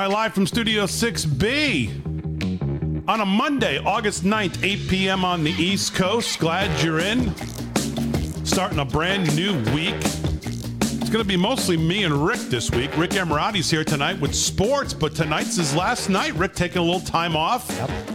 All right, live from Studio 6B on a Monday, August 9th, 8 p.m. on the East Coast. Glad you're in. Starting a brand new week. It's going to be mostly me and Rick this week. Rick Emirati's here tonight with sports, but tonight's his last night. Rick taking a little time off.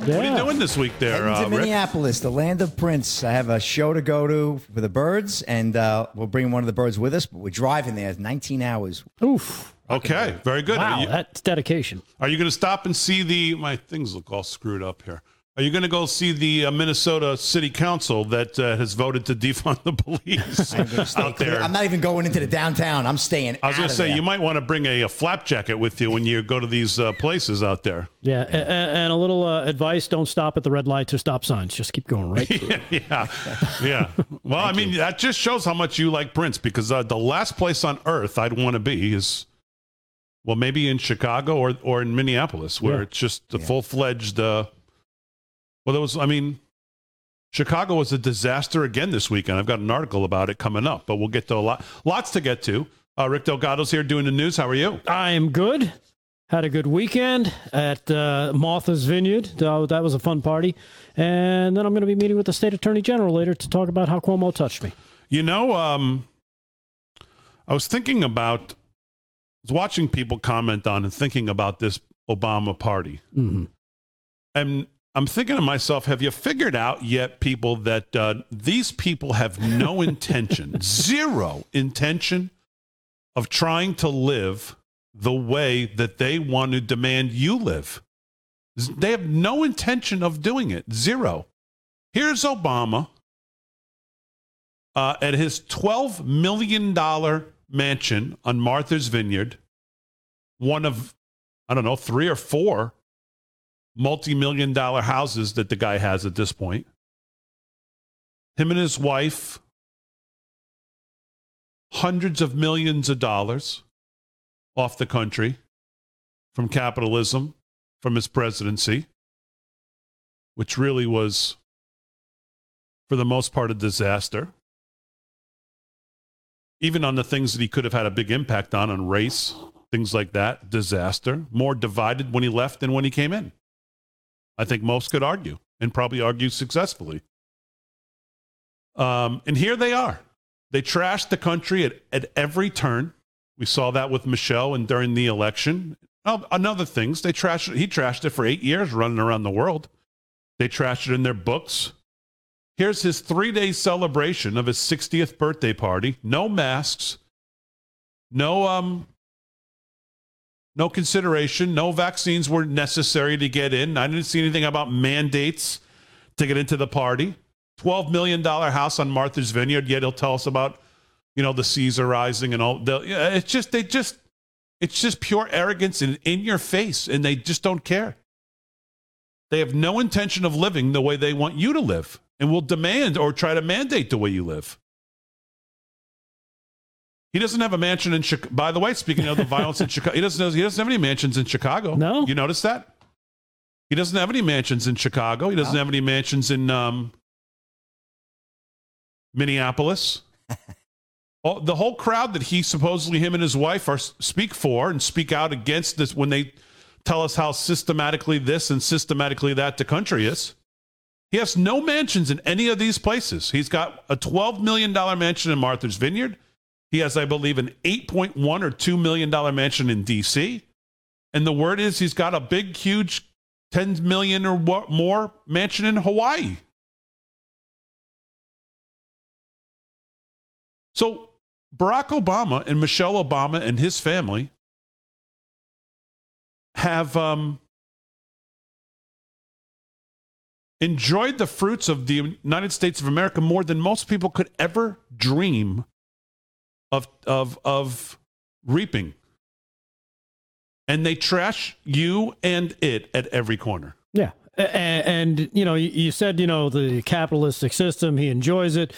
What are you doing this week there, Heading uh, to Rick? Minneapolis, the land of Prince. I have a show to go to for the birds, and uh, we'll bring one of the birds with us. But we're driving there, 19 hours. Oof. Okay, very good. Wow, Are you, that's dedication. are you going to stop and see the? My things look all screwed up here. Are you going to go see the uh, Minnesota City Council that uh, has voted to defund the police I'm, out clear. there? I'm not even going into the downtown. I'm staying. I was going to say there. you might want to bring a, a flap jacket with you when you go to these uh, places out there. Yeah, a- a- and a little uh, advice: don't stop at the red lights or stop signs. Just keep going right through. yeah, yeah. Well, I mean, that just shows how much you like Prince because uh, the last place on earth I'd want to be is, well, maybe in Chicago or or in Minneapolis, where Yeah. it's just the full fledged. Uh, well, there was. I mean, Chicago was a disaster again this weekend. I've got an article about it coming up, but we'll get to a lot, lots to get to. Uh, Rick Delgado's here doing the news. How are you? I am good. Had a good weekend at uh, Martha's Vineyard. That was a fun party. And then I'm going to be meeting with the state attorney general later to talk about how Cuomo touched me. You know, um, I was thinking about, was watching people comment on and thinking about this Obama party. hmm And I'm thinking to myself, have you figured out yet, people, that uh, these people have no intention, zero intention of trying to live the way that they want to demand you live? They have no intention of doing it. Zero. Here's Obama uh, at his $12 million mansion on Martha's Vineyard, one of, I don't know, three or four multi-million dollar houses that the guy has at this point. Him and his wife, hundreds of millions of dollars off the country from capitalism, from his presidency, which really was, for the most part, a disaster. Even on the things that he could have had a big impact on, on race, things like that, disaster. More divided when he left than when he came in. I think most could argue, and probably argue successfully. Um, and here they are. They trashed the country at, at every turn. We saw that with Michelle and during the election. Oh, another things, they trashed he trashed it for eight years running around the world. They trashed it in their books. Here's his three day celebration of his 60th birthday party. No masks, no um, no consideration. No vaccines were necessary to get in. I didn't see anything about mandates to get into the party. $12 million house on Martha's Vineyard, yet he'll tell us about, you know, the seas are rising and all. It's just, they just, it's just pure arrogance and in your face, and they just don't care. They have no intention of living the way they want you to live and will demand or try to mandate the way you live. He doesn't have a mansion in Chicago. By the way, speaking of the violence in Chicago, he doesn't, he doesn't have any mansions in Chicago. No? You notice that? He doesn't have any mansions in Chicago. He doesn't No. have any mansions in um, Minneapolis. all, the whole crowd that he supposedly him and his wife are speak for and speak out against this when they tell us how systematically this and systematically that the country is. He has no mansions in any of these places. He's got a $12 million mansion in Martha's Vineyard. He has, I believe, an 8.1 or $2 million mansion in D.C. And the word is he's got a big, huge 10 million or more mansion in Hawaii. So Barack Obama and Michelle Obama and his family have um, enjoyed the fruits of the United States of America more than most people could ever dream of, of, of reaping. And they trash you and it at every corner. Yeah. And, and you know, you said, you know, the capitalistic system, he enjoys it.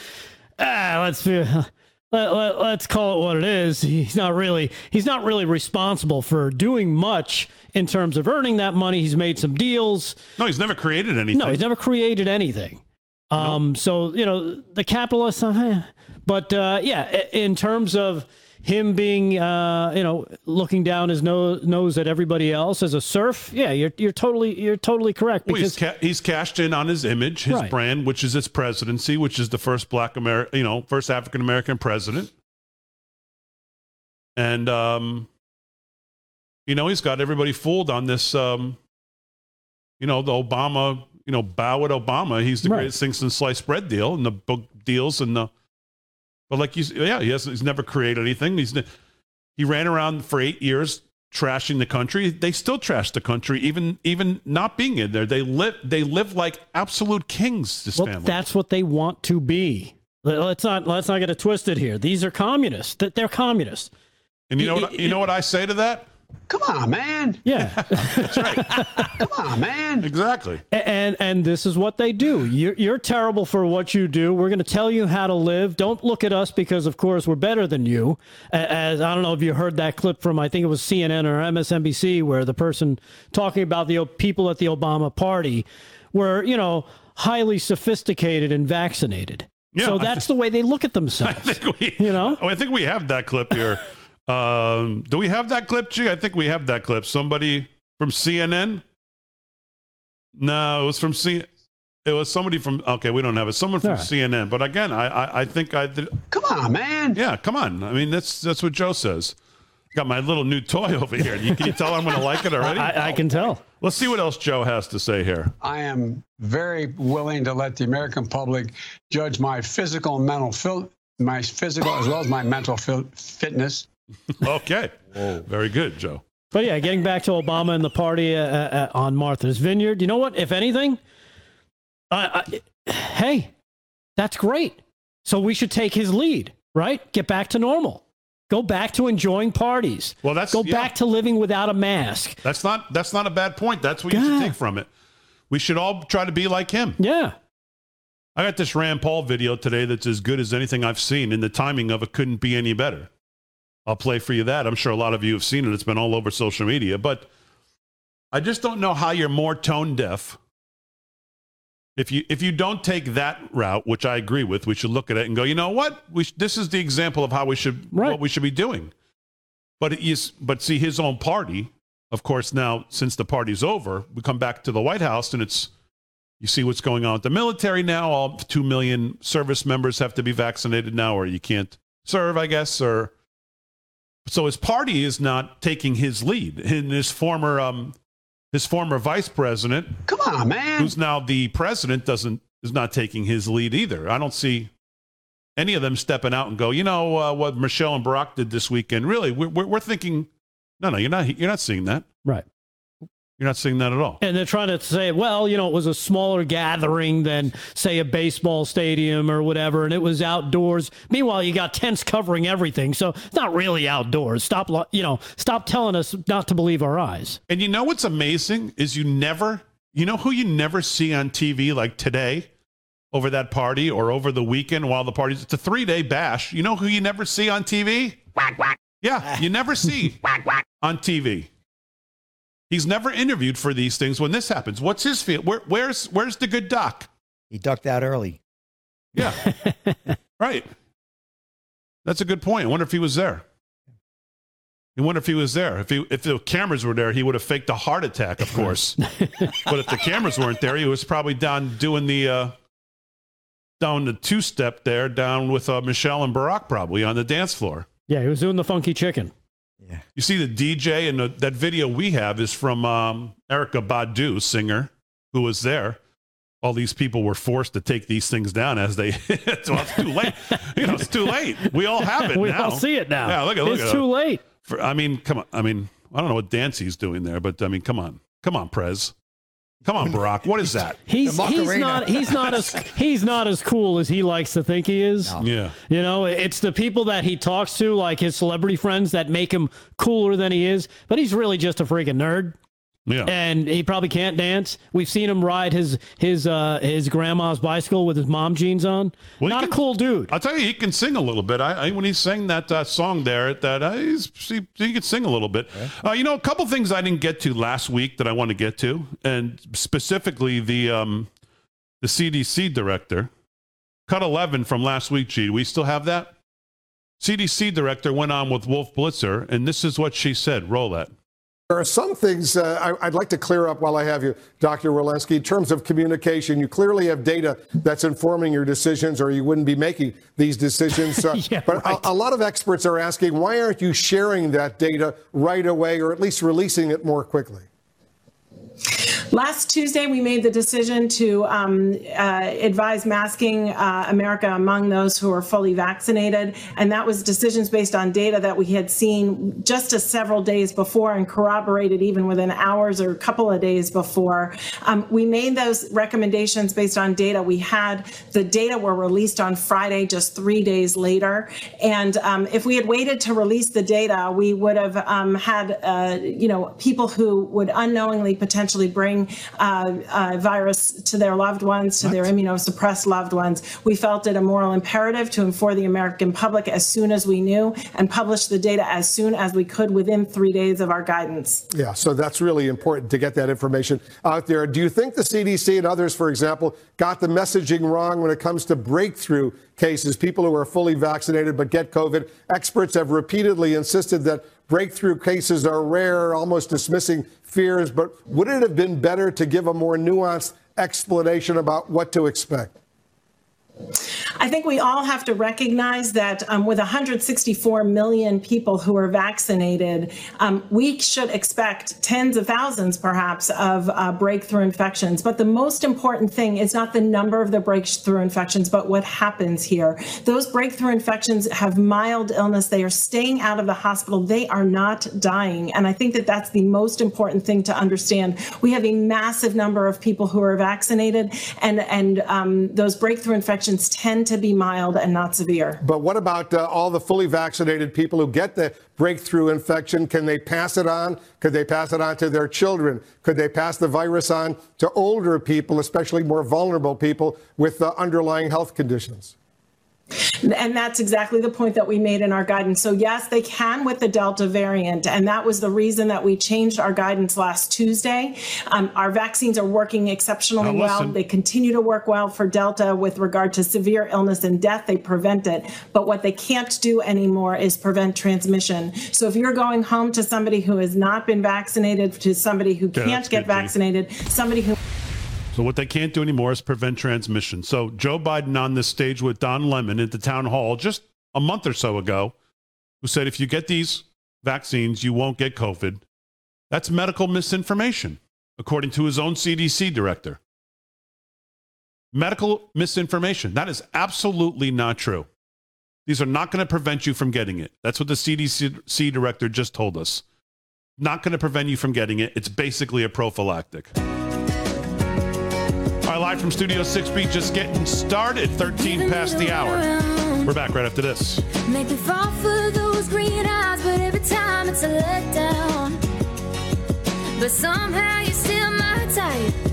Ah, let's let, let, us call it what it is. He's not really he's not really responsible for doing much in terms of earning that money. He's made some deals. No, he's never created anything. No, he's never created anything. Um, nope. so you know the capitalists, uh, but uh, yeah, in terms of him being, uh, you know, looking down his nose, nose at everybody else as a serf. Yeah, you're you're totally you're totally correct. Because well, he's, ca- he's, cashed in on his image, his right. brand, which is his presidency, which is the first Black American, you know, first African American president, and um, you know, he's got everybody fooled on this. Um, you know, the Obama, you know, bow at Obama. He's the right. greatest thing since sliced bread deal and the book deals and the but like you, yeah, he has, he's never created anything. He's he ran around for eight years trashing the country. They still trash the country, even even not being in there. They live they live like absolute kings. This well, family. That's what they want to be. Let's not let's not get it twisted here. These are communists. That they're communists. And you know what, you know what I say to that? Come on, man. Yeah. That's right. Come on, man. Exactly. And and this is what they do. You're, you're terrible for what you do. We're going to tell you how to live. Don't look at us because, of course, we're better than you. As I don't know if you heard that clip from, I think it was CNN or MSNBC, where the person talking about the people at the Obama party were, you know, highly sophisticated and vaccinated. Yeah, so that's th- the way they look at themselves. I think we, you know, oh, I think we have that clip here. Um, do we have that clip, G? I think we have that clip. Somebody from CNN? No, it was from C. It was somebody from. Okay, we don't have it. Someone from CNN. But again, I, I, I think I. Did, come on, man. Yeah, come on. I mean, that's that's what Joe says. Got my little new toy over here. You, can you tell I'm going to like it already? I, I, can tell. Let's see what else Joe has to say here. I am very willing to let the American public judge my physical and mental, fil- my physical as well as my mental fil- fitness okay. Whoa. Very good, Joe. But yeah, getting back to Obama and the party uh, uh, on Martha's Vineyard. You know what? If anything, I, hey, that's great. So we should take his lead, right? Get back to normal. Go back to enjoying parties. Well, that's go yeah. back to living without a mask. That's not that's not a bad point. That's what God. you should take from it. We should all try to be like him. Yeah. I got this Rand Paul video today that's as good as anything I've seen, and the timing of it couldn't be any better. I'll play for you that. I'm sure a lot of you have seen it. It's been all over social media, but I just don't know how you're more tone deaf. If you if you don't take that route, which I agree with, we should look at it and go, you know what? We sh- this is the example of how we should right. what we should be doing. But it is, but see his own party, of course. Now since the party's over, we come back to the White House and it's you see what's going on with the military now. All two million service members have to be vaccinated now, or you can't serve, I guess, or so his party is not taking his lead. And his former um, his former vice president, come on, man, who's now the president, doesn't is not taking his lead either. I don't see any of them stepping out and go, you know, uh, what Michelle and Barack did this weekend. Really, we're, we're, we're thinking, no, no, you're not. You're not seeing that, right? You're not seeing that at all. And they're trying to say, well, you know, it was a smaller gathering than, say, a baseball stadium or whatever, and it was outdoors. Meanwhile, you got tents covering everything, so it's not really outdoors. Stop, you know, stop telling us not to believe our eyes. And you know what's amazing is you never, you know who you never see on TV like today over that party or over the weekend while the party's, it's a three day bash. You know who you never see on TV? Quack, quack. Yeah, you never see quack, quack. on TV. He's never interviewed for these things when this happens. What's his feel? Where, where's where's the good doc? He ducked out early. Yeah. right. That's a good point. I wonder if he was there. I wonder if he was there. If he, if the cameras were there, he would have faked a heart attack, of course. but if the cameras weren't there, he was probably down doing the uh, down the two step there, down with uh, Michelle and Barack, probably on the dance floor. Yeah, he was doing the funky chicken. Yeah. You see the DJ, and the, that video we have is from um, Erykah Badu, singer, who was there. All these people were forced to take these things down as they. well, it's too late. You know, it's too late. We all have it we now. all see it now. Yeah, look at look It's at too late. For, I mean, come on. I mean, I don't know what dance he's doing there, but I mean, come on, come on, Prez, come on, Barack. What is that? He's The he's not he's not as he's not as cool as he likes to think he is. Yeah, You know, it's the people that he talks to, like his celebrity friends, that make him cooler than he is. But he's really just a freaking nerd, yeah. and he probably can't dance. We've seen him ride his his uh, his grandma's bicycle with his mom jeans on. Well, he not a cool dude. I'll tell you, he can sing a little bit. I, I when he sang that uh, song there, that uh, he's, he, he could sing a little bit. Uh, you know, a couple things I didn't get to last week that I want to get to, and specifically the um, the CDC director, cut eleven from last week. G, do we still have that? CDC director went on with Wolf Blitzer, and this is what she said. Roll that. There are some things uh, I, I'd like to clear up while I have you, Dr. Walensky. In terms of communication, you clearly have data that's informing your decisions, or you wouldn't be making these decisions. Uh, Yeah, but right. a, a lot of experts are asking, why aren't you sharing that data right away, or at least releasing it more quickly? Last Tuesday, we made the decision to um, uh, advise masking uh, America among those who are fully vaccinated. And that was decisions based on data that we had seen just a several days before and corroborated even within hours or a couple of days before. Um, we made those recommendations based on data. We had the data were released on Friday, just three days later. And um, if we had waited to release the data, we would have um, had, uh, you know, people who would unknowingly potentially bring uh, uh, virus to their loved ones, to their immunosuppressed loved ones. We felt it a moral imperative to inform the American public as soon as we knew and publish the data as soon as we could within three days of our guidance. Yeah, so that's really important to get that information out there. Do you think the CDC and others, for example, got the messaging wrong when it comes to breakthrough cases, people who are fully vaccinated but get COVID? Experts have repeatedly insisted that breakthrough cases are rare, almost dismissing fears. But would it have been better to give a more nuanced explanation about what to expect? I think we all have to recognize that um, with 164 million people who are vaccinated, um, we should expect tens of thousands, perhaps, of uh, breakthrough infections. But the most important thing is not the number of the breakthrough infections, but what happens here. Those breakthrough infections have mild illness. They are staying out of the hospital. They are not dying. And I think that that's the most important thing to understand. We have a massive number of people who are vaccinated, and, and um, those breakthrough infections tend to be mild and not severe. But what about uh, all the fully vaccinated people who get the breakthrough infection? Can they pass it on? Could they pass it on to their children? Could they pass the virus on to older people, especially more vulnerable people with uh, underlying health conditions? And that's exactly the point that we made in our guidance. So, yes, they can with the Delta variant. And that was the reason that we changed our guidance last Tuesday. Um, our vaccines are working exceptionally Now, well. They continue to work well for Delta with regard to severe illness and death. They prevent it. But what they can't do anymore is prevent transmission. So, if you're going home to somebody who has not been vaccinated, to somebody who Yeah, can't get vaccinated, somebody who So what they can't do anymore is prevent transmission. So Joe Biden on this stage with Don Lemon at the town hall just a month or so ago, who said if you get these vaccines, you won't get COVID. That's medical misinformation, according to his own CDC director. Medical misinformation. That is absolutely not true. These are not going to prevent you from getting it. That's what the CDC director just told us. Not going to prevent you from getting it. It's basically a prophylactic. All right, live from Studio 6B, just getting started, 13 past the hour. We're back right after this. Make me fall for those green eyes, but every time it's a letdown. But somehow you're still my type.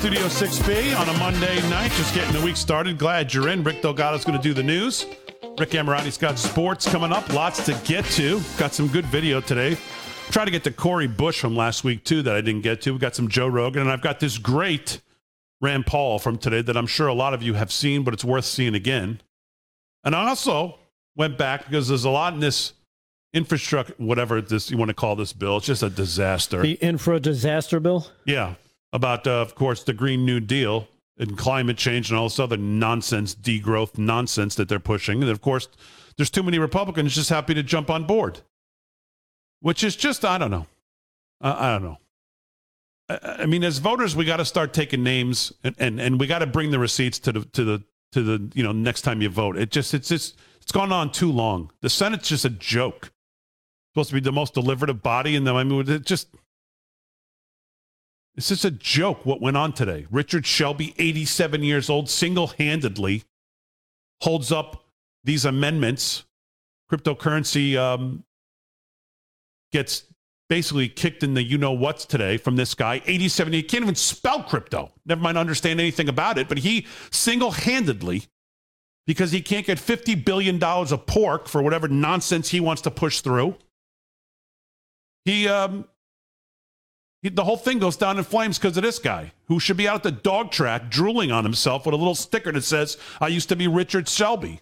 Studio 6B on a Monday night, just getting the week started. Glad you're in. Rick Delgado's going to do the news. Rick Amorati's got sports coming up, lots to get to. Got some good video today. Try to get to Cori Bush from last week, too, that I didn't get to. We got some Joe Rogan, and I've got this great Rand Paul from today that I'm sure a lot of you have seen, but it's worth seeing again. And I also went back because there's a lot in this infrastructure, whatever this you want to call this bill. It's just a disaster. The infra disaster bill? Yeah. About, uh, of course, the Green New Deal and climate change and all this other nonsense, degrowth nonsense that they're pushing. And of course, there's too many Republicans just happy to jump on board, which is just, I don't know. Uh, I don't know. I, I mean, as voters, we got to start taking names and, and, and we got to bring the receipts to the, to the, to the, you know, next time you vote. It just, it's just, it's gone on too long. The Senate's just a joke. supposed to be the most deliberative body. And then, I mean, it just, it's just a joke what went on today. Richard Shelby, 87 years old, single handedly holds up these amendments. Cryptocurrency um, gets basically kicked in the you know what's today from this guy. 87, he can't even spell crypto, never mind understand anything about it, but he single handedly, because he can't get $50 billion of pork for whatever nonsense he wants to push through. He um, the whole thing goes down in flames because of this guy who should be out at the dog track drooling on himself with a little sticker that says, I used to be Richard Shelby.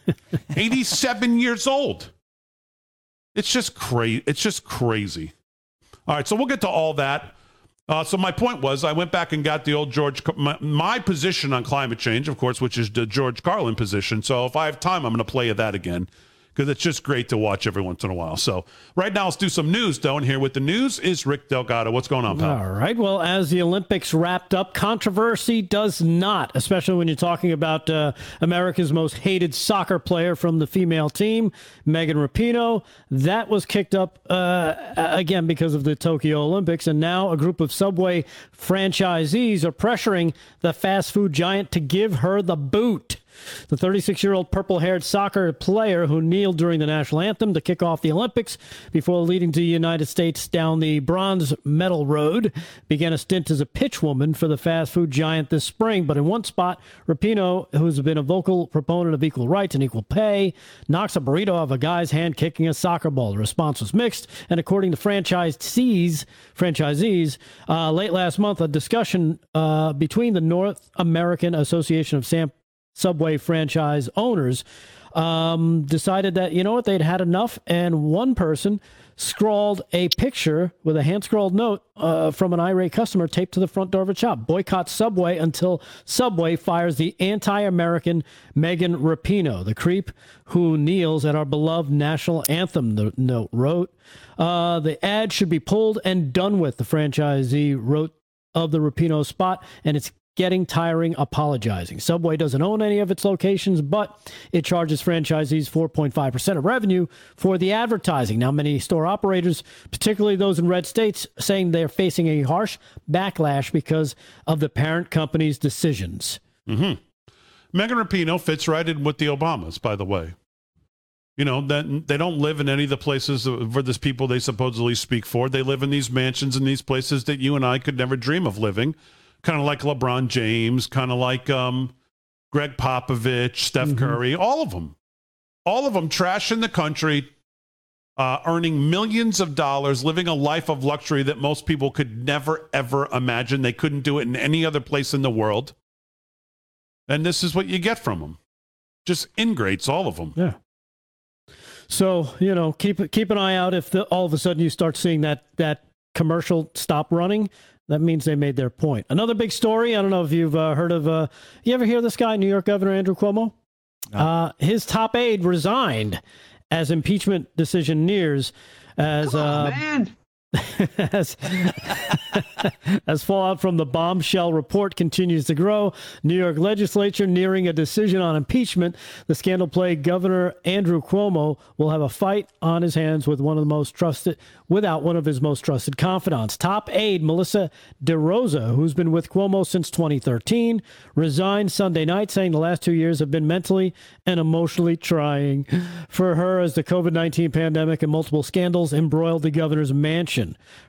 87 years old. It's just crazy. It's just crazy. All right, so we'll get to all that. Uh, so my point was, I went back and got the old George, my, my, position on climate change, of course, which is the George Carlin position. So if I have time, I'm going to play that again because it's just great to watch every once in a while. So right now, let's do some news, though. And here with the news is Rick Delgado. What's going on, pal? All right. Well, as the Olympics wrapped up, controversy does not, especially when you're talking about uh, America's most hated soccer player from the female team, Megan Rapinoe. That was kicked up uh, again because of the Tokyo Olympics. And now a group of Subway franchisees are pressuring the fast food giant to give her the boot. The 36 year old purple haired soccer player who kneeled during the national anthem to kick off the Olympics before leading the United States down the bronze medal road began a stint as a pitchwoman for the fast food giant this spring. But in one spot, Rapinoe, who's been a vocal proponent of equal rights and equal pay, knocks a burrito off a guy's hand kicking a soccer ball. The response was mixed, and according to franchisees, franchisees uh, late last month, a discussion uh, between the North American Association of Sam Subway franchise owners um, decided that, you know what, they'd had enough. And one person scrawled a picture with a hand scrawled note uh, from an irate customer taped to the front door of a shop. Boycott Subway until Subway fires the anti American Megan Rapinoe, the creep who kneels at our beloved national anthem, the note wrote. Uh, the ad should be pulled and done with, the franchisee wrote of the Rapinoe spot, and it's getting tiring apologizing. Subway doesn't own any of its locations, but it charges franchisees 4.5% of revenue for the advertising. Now, many store operators, particularly those in red states, saying they're facing a harsh backlash because of the parent company's decisions. Mm-hmm. Megan Rapinoe fits right in with the Obamas, by the way. You know, that they don't live in any of the places for this people they supposedly speak for. They live in these mansions in these places that you and I could never dream of living kind of like LeBron James, kind of like um, Gregg Popovich, Steph mm-hmm. Curry, all of them. All of them trashing the country, uh, earning millions of dollars, living a life of luxury that most people could never, ever imagine. They couldn't do it in any other place in the world. And this is what you get from them. Just ingrates, all of them. Yeah. So you know, keep keep an eye out if the, all of a sudden you start seeing that that commercial stop running that means they made their point. Another big story. I don't know if you've uh, heard of. Uh, you ever hear this guy, New York Governor Andrew Cuomo? No. Uh, his top aide resigned as impeachment decision nears. As on, uh, man. As, as fallout from the bombshell report continues to grow, New York legislature nearing a decision on impeachment, the scandal plagued Governor Andrew Cuomo will have a fight on his hands with one of the most trusted without one of his most trusted confidants. Top aide Melissa DeRosa, who's been with Cuomo since 2013, resigned Sunday night, saying the last two years have been mentally and emotionally trying for her as the COVID 19 pandemic and multiple scandals embroiled the governor's mansion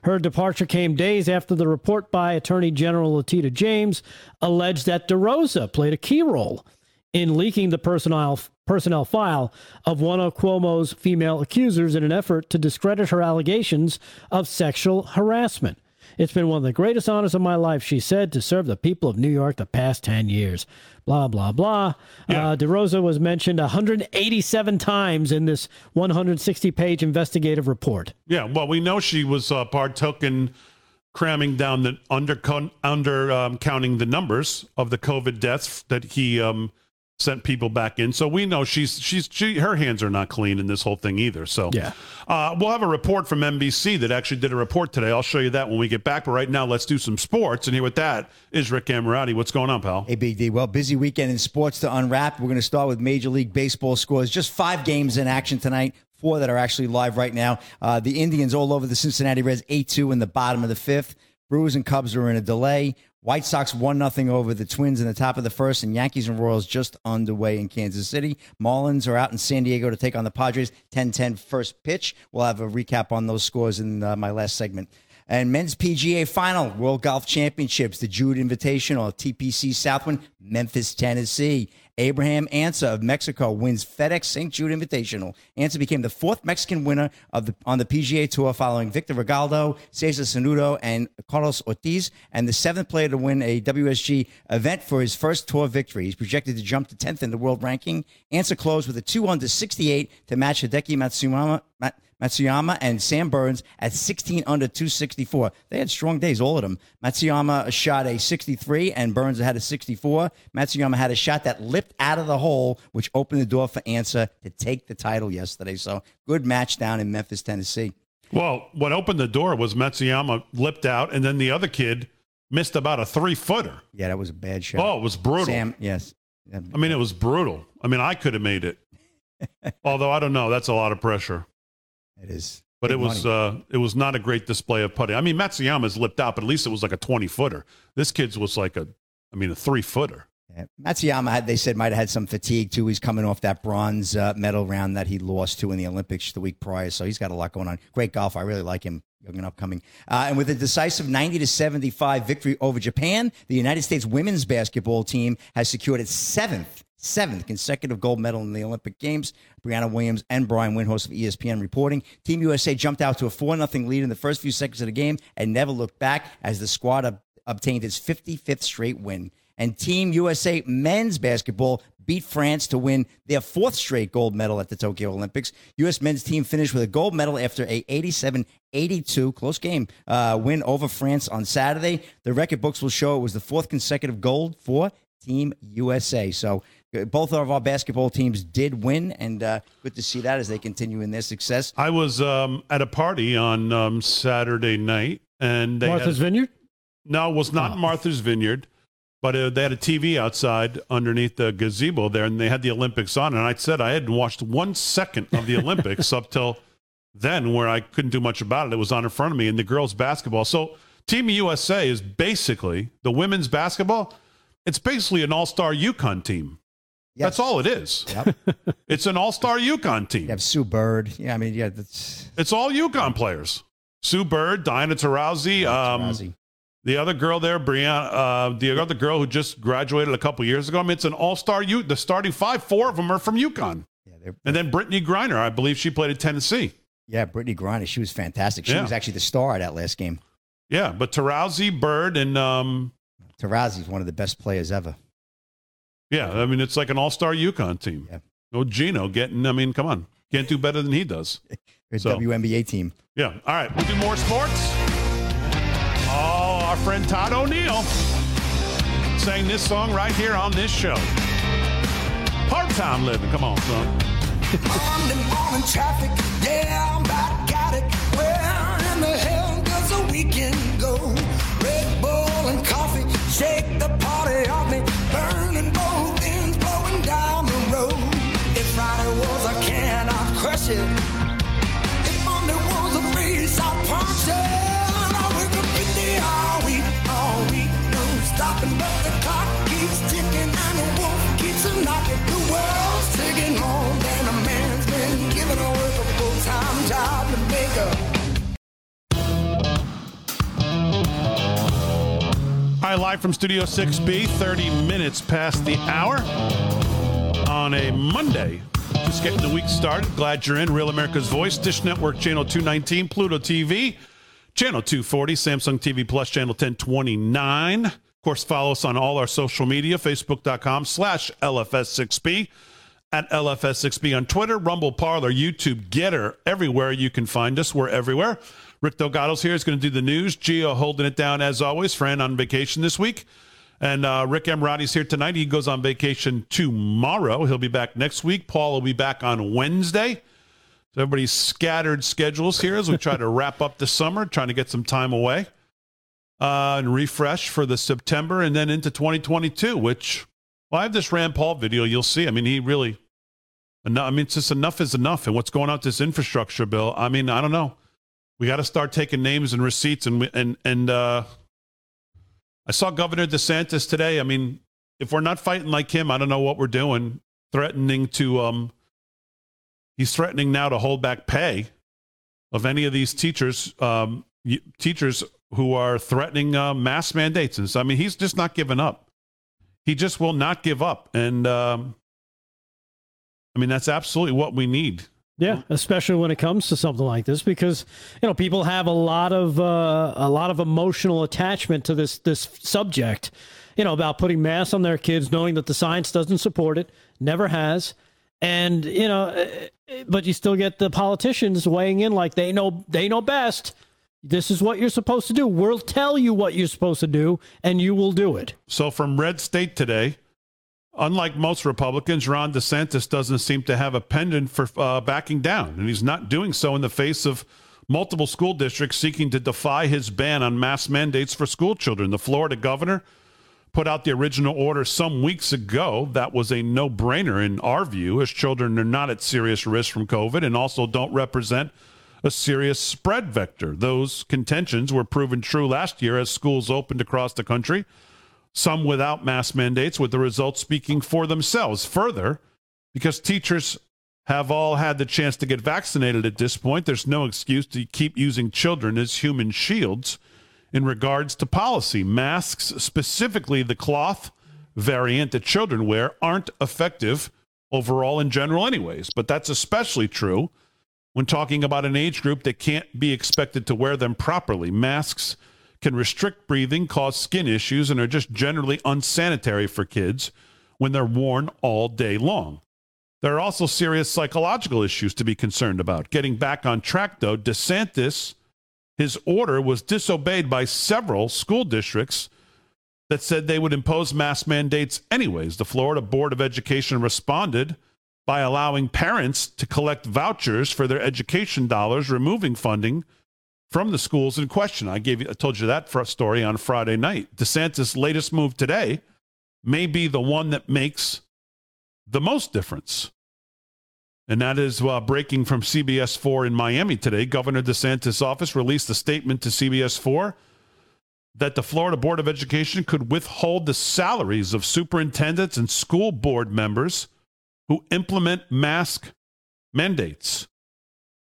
Her departure came days after the report by Attorney General Letitia James alleged that DeRosa played a key role in leaking the personnel personnel file of one of Cuomo's female accusers in an effort to discredit her allegations of sexual harassment. It's been one of the greatest honors of my life, she said, to serve the people of New York the past 10 years. Blah, blah, blah. Yeah. Uh, DeRosa was mentioned 187 times in this 160 page investigative report. Yeah, well, we know she was uh, in cramming down the under under um, counting the numbers of the COVID deaths that he um, sent people back in. So we know she's she's she her hands are not clean in this whole thing either. So Yeah. uh, we'll have a report from NBC that actually did a report today. I'll show you that when we get back. But right now, let's do some sports. And here with that is Rick Amorati. What's going on, pal? Hey, Big D. Well, busy weekend in sports to unwrap. We're going to start with Major League Baseball scores. Just five games in action tonight. Four that are actually live right now. Uh, the Indians all over the Cincinnati Reds, 8 2 in the bottom of the fifth. Brewers and Cubs are in a delay. White Sox 1 0 over the Twins in the top of the first, and Yankees and Royals just underway in Kansas City. Marlins are out in San Diego to take on the Padres 10 10 first pitch. We'll have a recap on those scores in uh, my last segment. And men's PGA final, World Golf Championships, the Jude Invitational, TPC Southwind, Memphis, Tennessee. Abraham Ancer of Mexico wins FedEx St. Jude Invitational. Ancer became the fourth Mexican winner of the on the PGA Tour following Victor Regalado, Cesar Sanudo, and Carlos Ortiz, and the seventh player to win a WGC event for his first tour victory. He's projected to jump to 10th in the world ranking. Ancer closed with a 2 under 68 to match Hideki Matsuyama. Mat- Matsuyama and Sam Burns at 16 under 264. They had strong days, all of them. Matsuyama shot a 63 and Burns had a 64. Matsuyama had a shot that lipped out of the hole, which opened the door for Ancer to take the title yesterday. So good match down in Memphis, Tennessee. Well, what opened the door was Matsuyama lipped out, and then the other kid missed about a three footer. Yeah, that was a bad shot. Oh, it was brutal. Sam, yes. I mean, it was brutal. I mean, I could have made it. Although I don't know, that's a lot of pressure. It is. But it was uh, it was not a great display of putting. I mean, Matsuyama's lipped out, but at least it was like a twenty footer. This kid's was like a, I mean, a three footer. Yeah. Matsuyama, had, they said, might have had some fatigue too. He's coming off that bronze uh, medal round that he lost to in the Olympics the week prior, so he's got a lot going on. Great golf. I really like him, young and upcoming. Uh, and with a decisive 90 to 75 victory over Japan, the United States women's basketball team has secured its seventh. Seventh consecutive gold medal in the Olympic Games. Brianna Williams and Brian Windhorst of ESPN reporting. Team USA jumped out to a 4 0 lead in the first few seconds of the game and never looked back as the squad ob- obtained its 55th straight win and Team USA men's basketball beat France to win their fourth straight gold medal at the Tokyo Olympics. U.S. men's team finished with a gold medal after a 87-82 close game uh, win over France on Saturday. The record books will show it was the fourth consecutive gold for Team USA. So both of our basketball teams did win, and uh, good to see that as they continue in their success. I was um, at a party on um, Saturday night, and they Martha's had, Vineyard? no, it was not Martha's Vineyard, but uh, they had a TV outside underneath the gazebo there, and they had the Olympics on. And I said I hadn't watched one second of the Olympics up till then, where I couldn't do much about it. It was on in front of me, and the girls' basketball. So Team USA is basically the women's basketball. It's basically an all-star UConn team. Yes. That's all it is. Yep. It's an all-star UConn team. You have Sue Bird. Yeah, I mean, yeah, that's It's all UConn players. Sue Bird, Diana Taurasi, um, Taurasi. the other girl there, Brianna, uh, the other girl who just graduated a couple years ago. I mean, it's an all-star. U- the starting five, four of them are from UConn, yeah, they're, and then Brittney Griner, I believe she played at Tennessee. yeah. Brittney Griner, she was fantastic. She Yeah. was actually the star of that last game. Yeah, but Taurasi, Bird, and um, is one of the best players ever. Yeah, I mean, it's like an all-star UConn team. Yeah. No Gino getting. I mean, come on, can't do better than he does. Good So- WNBA team. Yeah. All right. We'll do more sports. Oh, our friend Todd O'Neill sang this song right here on this show. Part time living. Come on, son. Monday morning traffic, yeah, I'm back at it. Where in the hell does a weekend go? Red Bull and coffee, shake the party off me. Burning both ends, blowing down the road. If Friday was a can, I'd crush it. Live from Studio 6B, 30 minutes past the hour on a Monday. Just getting the week started. Glad you're in. Real America's Voice, Dish Network, Channel 219, Pluto TV, Channel 240, Samsung TV Plus, Channel 1029. Of course, follow us on all our social media, Facebook.com slash LFS6B, at LFS6B on Twitter, Rumble Parlor, YouTube, Gettr, everywhere you can find us. We're everywhere. Rick Delgado's here. He's going to do the news. Gio holding it down as always. Fran on vacation this week. And uh, Rick Emirati's here tonight. He goes on vacation tomorrow. He'll be back next week. Paul will be back on Wednesday. So everybody's scattered schedules here as we try to wrap up the summer, trying to get some time away uh, and refresh for the September and then into 2022, which, well, I have this Rand Paul video. You'll see. I mean, he really, I mean, it's just enough is enough. And what's going on with this infrastructure bill? I mean, I don't know. We got to start taking names and receipts and and and uh, I saw Governor DeSantis today. I mean, if we're not fighting like him, I don't know what we're doing. Threatening to um, he's threatening now to hold back pay of any of these teachers, um, teachers who are threatening uh, mass mandates. And so, I mean, he's just not giving up. He just will not give up. And um, I mean, that's absolutely what we need. Yeah, especially when it comes to something like this, because you know people have a lot of uh, a lot of emotional attachment to this this subject. You know about putting masks on their kids, knowing that the science doesn't support it, never has, and you know, eh, eh, but you still get the politicians weighing in like they know they know best. This is what you're supposed to do. We'll tell you what you're supposed to do, and you will do it. So from Red State today, unlike most Republicans, Ron DeSantis doesn't seem to have a pendant for uh, backing down, and he's not doing so in the face of multiple school districts seeking to defy his ban on mass mandates for school children. The Florida governor put out the original order some weeks ago. That was a no brainer in our view, as children are not at serious risk from COVID and also don't represent a serious spread vector. Those contentions were proven true last year as schools opened across the country some without mask mandates, with the results speaking for themselves. Further, because teachers have all had the chance to get vaccinated at this point, there's no excuse to keep using children as human shields in regards to policy. Masks, specifically the cloth variant that children wear, aren't effective overall in general, anyways. But that's especially true when talking about an age group that can't be expected to wear them properly. Masks can restrict breathing, cause skin issues, and are just generally unsanitary for kids when they're worn all day long. There are also serious psychological issues to be concerned about. Getting back on track, though, DeSantis, his order was disobeyed by several school districts that said they would impose mask mandates anyways. The Florida Board of Education responded by allowing parents to collect vouchers for their education dollars, removing funding from the schools in question. I gave you, I told you that story on Friday night. DeSantis' latest move today may be the one that makes the most difference. And that is uh, breaking from CBS 4 in Miami today. Governor DeSantis' office released a statement to CBS 4 that the Florida Board of Education could withhold the salaries of superintendents and school board members who implement mask mandates.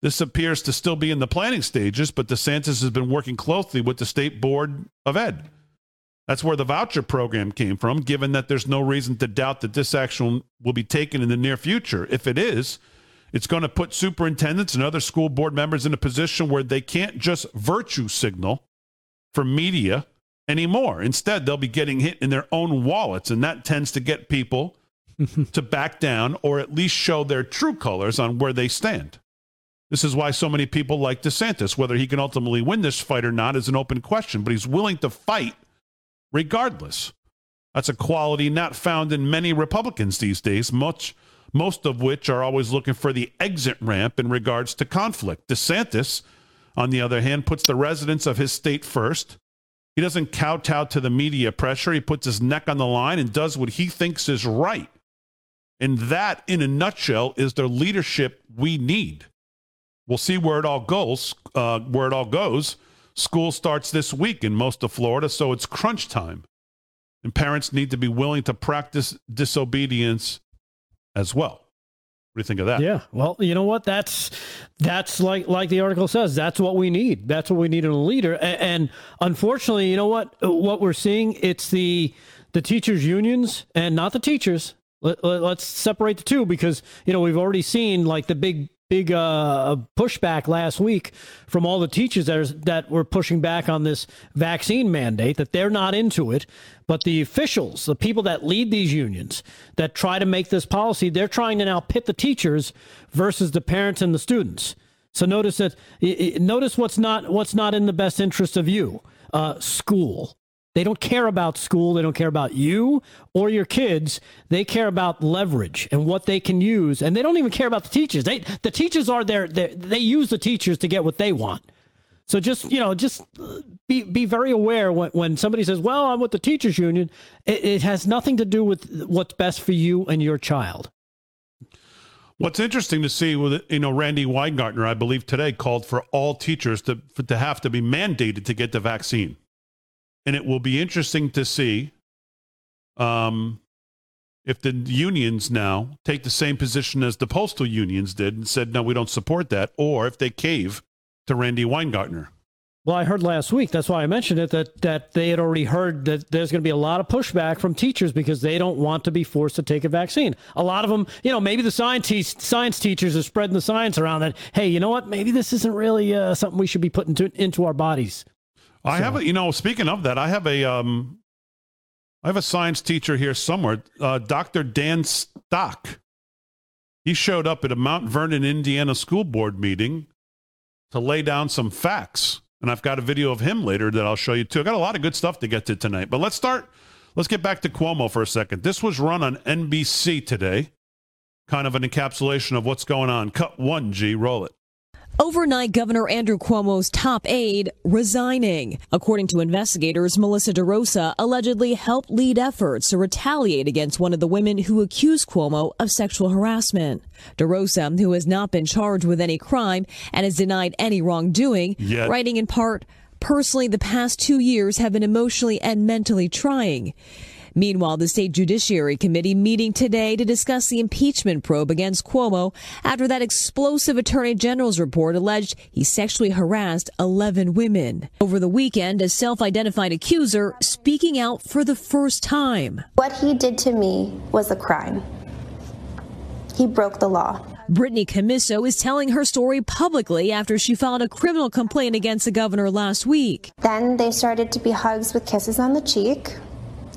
This appears to still be in the planning stages, but DeSantis has been working closely with the State Board of Ed. That's where the voucher program came from, given that there's no reason to doubt that this action will be taken in the near future. If it is, it's going to put superintendents and other school board members in a position where they can't just virtue signal for media anymore. Instead, they'll be getting hit in their own wallets, and that tends to get people to back down or at least show their true colors on where they stand. This is why so many people like DeSantis. Whether he can ultimately win this fight or not is an open question, but he's willing to fight regardless. That's a quality not found in many Republicans these days, much most of which are always looking for the exit ramp in regards to conflict. DeSantis, on the other hand, puts the residents of his state first. He doesn't kowtow to the media pressure. He puts his neck on the line and does what he thinks is right. And that, in a nutshell, is the leadership we need. We'll see where it all goes. Uh, where it all goes. School starts this week in most of Florida, so it's crunch time, and parents need to be willing to practice disobedience as well. What do you think of that? Yeah. Well, you know what? That's that's like like the article says. That's what we need. That's what we need in a leader. And, and unfortunately, you know what? What we're seeing it's the the teachers unions and not the teachers. Let, let, let's separate the two because you know we've already seen like the big big uh, pushback last week from all the teachers that, are, that were pushing back on this vaccine mandate that they're not into it. But the officials the people that lead these unions that try to make this policy they're trying to now pit the teachers versus the parents and the students. So notice that notice what's not what's not in the best interest of you uh, school they don't care about school. They don't care about you or your kids. They care about leverage and what they can use. And they don't even care about the teachers. They, the teachers are there. They use the teachers to get what they want. So just, you know, just uh, be, be very aware when, when somebody says, well, I'm with the teachers union. It, it has nothing to do with what's best for you and your child. What's interesting to see with you know Randi Weingarten, I believe today called for all teachers to to have to be mandated to get the vaccine and it will be interesting to see um, if the unions now take the same position as the postal unions did and said, no, we don't support that, or if they cave to Randi Weingartner. Well, I heard last week. That's why I mentioned it. That that they had already heard that there's going to be a lot of pushback from teachers because they don't want to be forced to take a vaccine. A lot of them, you know, maybe the science science teachers are spreading the science around that. Hey, you know what? Maybe this isn't really uh, something we should be putting to, into our bodies. I so. have a, you know, speaking of that, I have a, um, I have a science teacher here somewhere, uh, Dr. Dan Stock. He showed up at a Mount Vernon, Indiana school board meeting to lay down some facts. And I've got a video of him later that I'll show you too. I got a lot of good stuff to get to tonight. But let's start. Let's get back to Cuomo for a second. This was run on NBC today, kind of an encapsulation of what's going on. Cut one, G, roll it. Overnight, Governor Andrew Cuomo's top aide resigning. According to investigators, Melissa DeRosa allegedly helped lead efforts to retaliate against one of the women who accused Cuomo of sexual harassment. DeRosa, who has not been charged with any crime and has denied any wrongdoing, Yet. writing in part, Personally, the past two years have been emotionally and mentally trying. Meanwhile, the state judiciary committee meeting today to discuss the impeachment probe against Cuomo after that explosive attorney general's report alleged he sexually harassed 11 women. Over the weekend, a self-identified accuser speaking out for the first time. What he did to me was a crime. He broke the law. Brittany Commisso is telling her story publicly after she filed a criminal complaint against the governor last week. Then they started to be hugs with kisses on the cheek.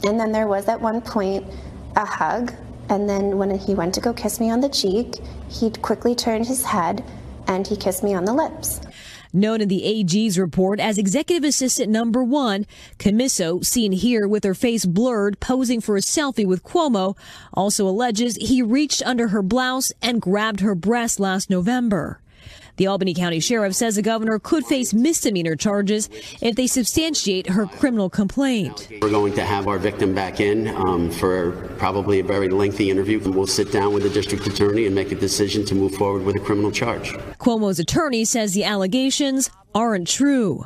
And then there was at one point a hug. And then when he went to go kiss me on the cheek, he quickly turned his head and he kissed me on the lips. Known in the AG's report as executive assistant number one, Commisso, seen here with her face blurred, posing for a selfie with Cuomo, also alleges he reached under her blouse and grabbed her breast last November. The Albany County Sheriff says the governor could face misdemeanor charges if they substantiate her criminal complaint. We're going to have our victim back in um, for probably a very lengthy interview. We'll sit down with the district attorney and make a decision to move forward with a criminal charge. Cuomo's attorney says the allegations aren't true.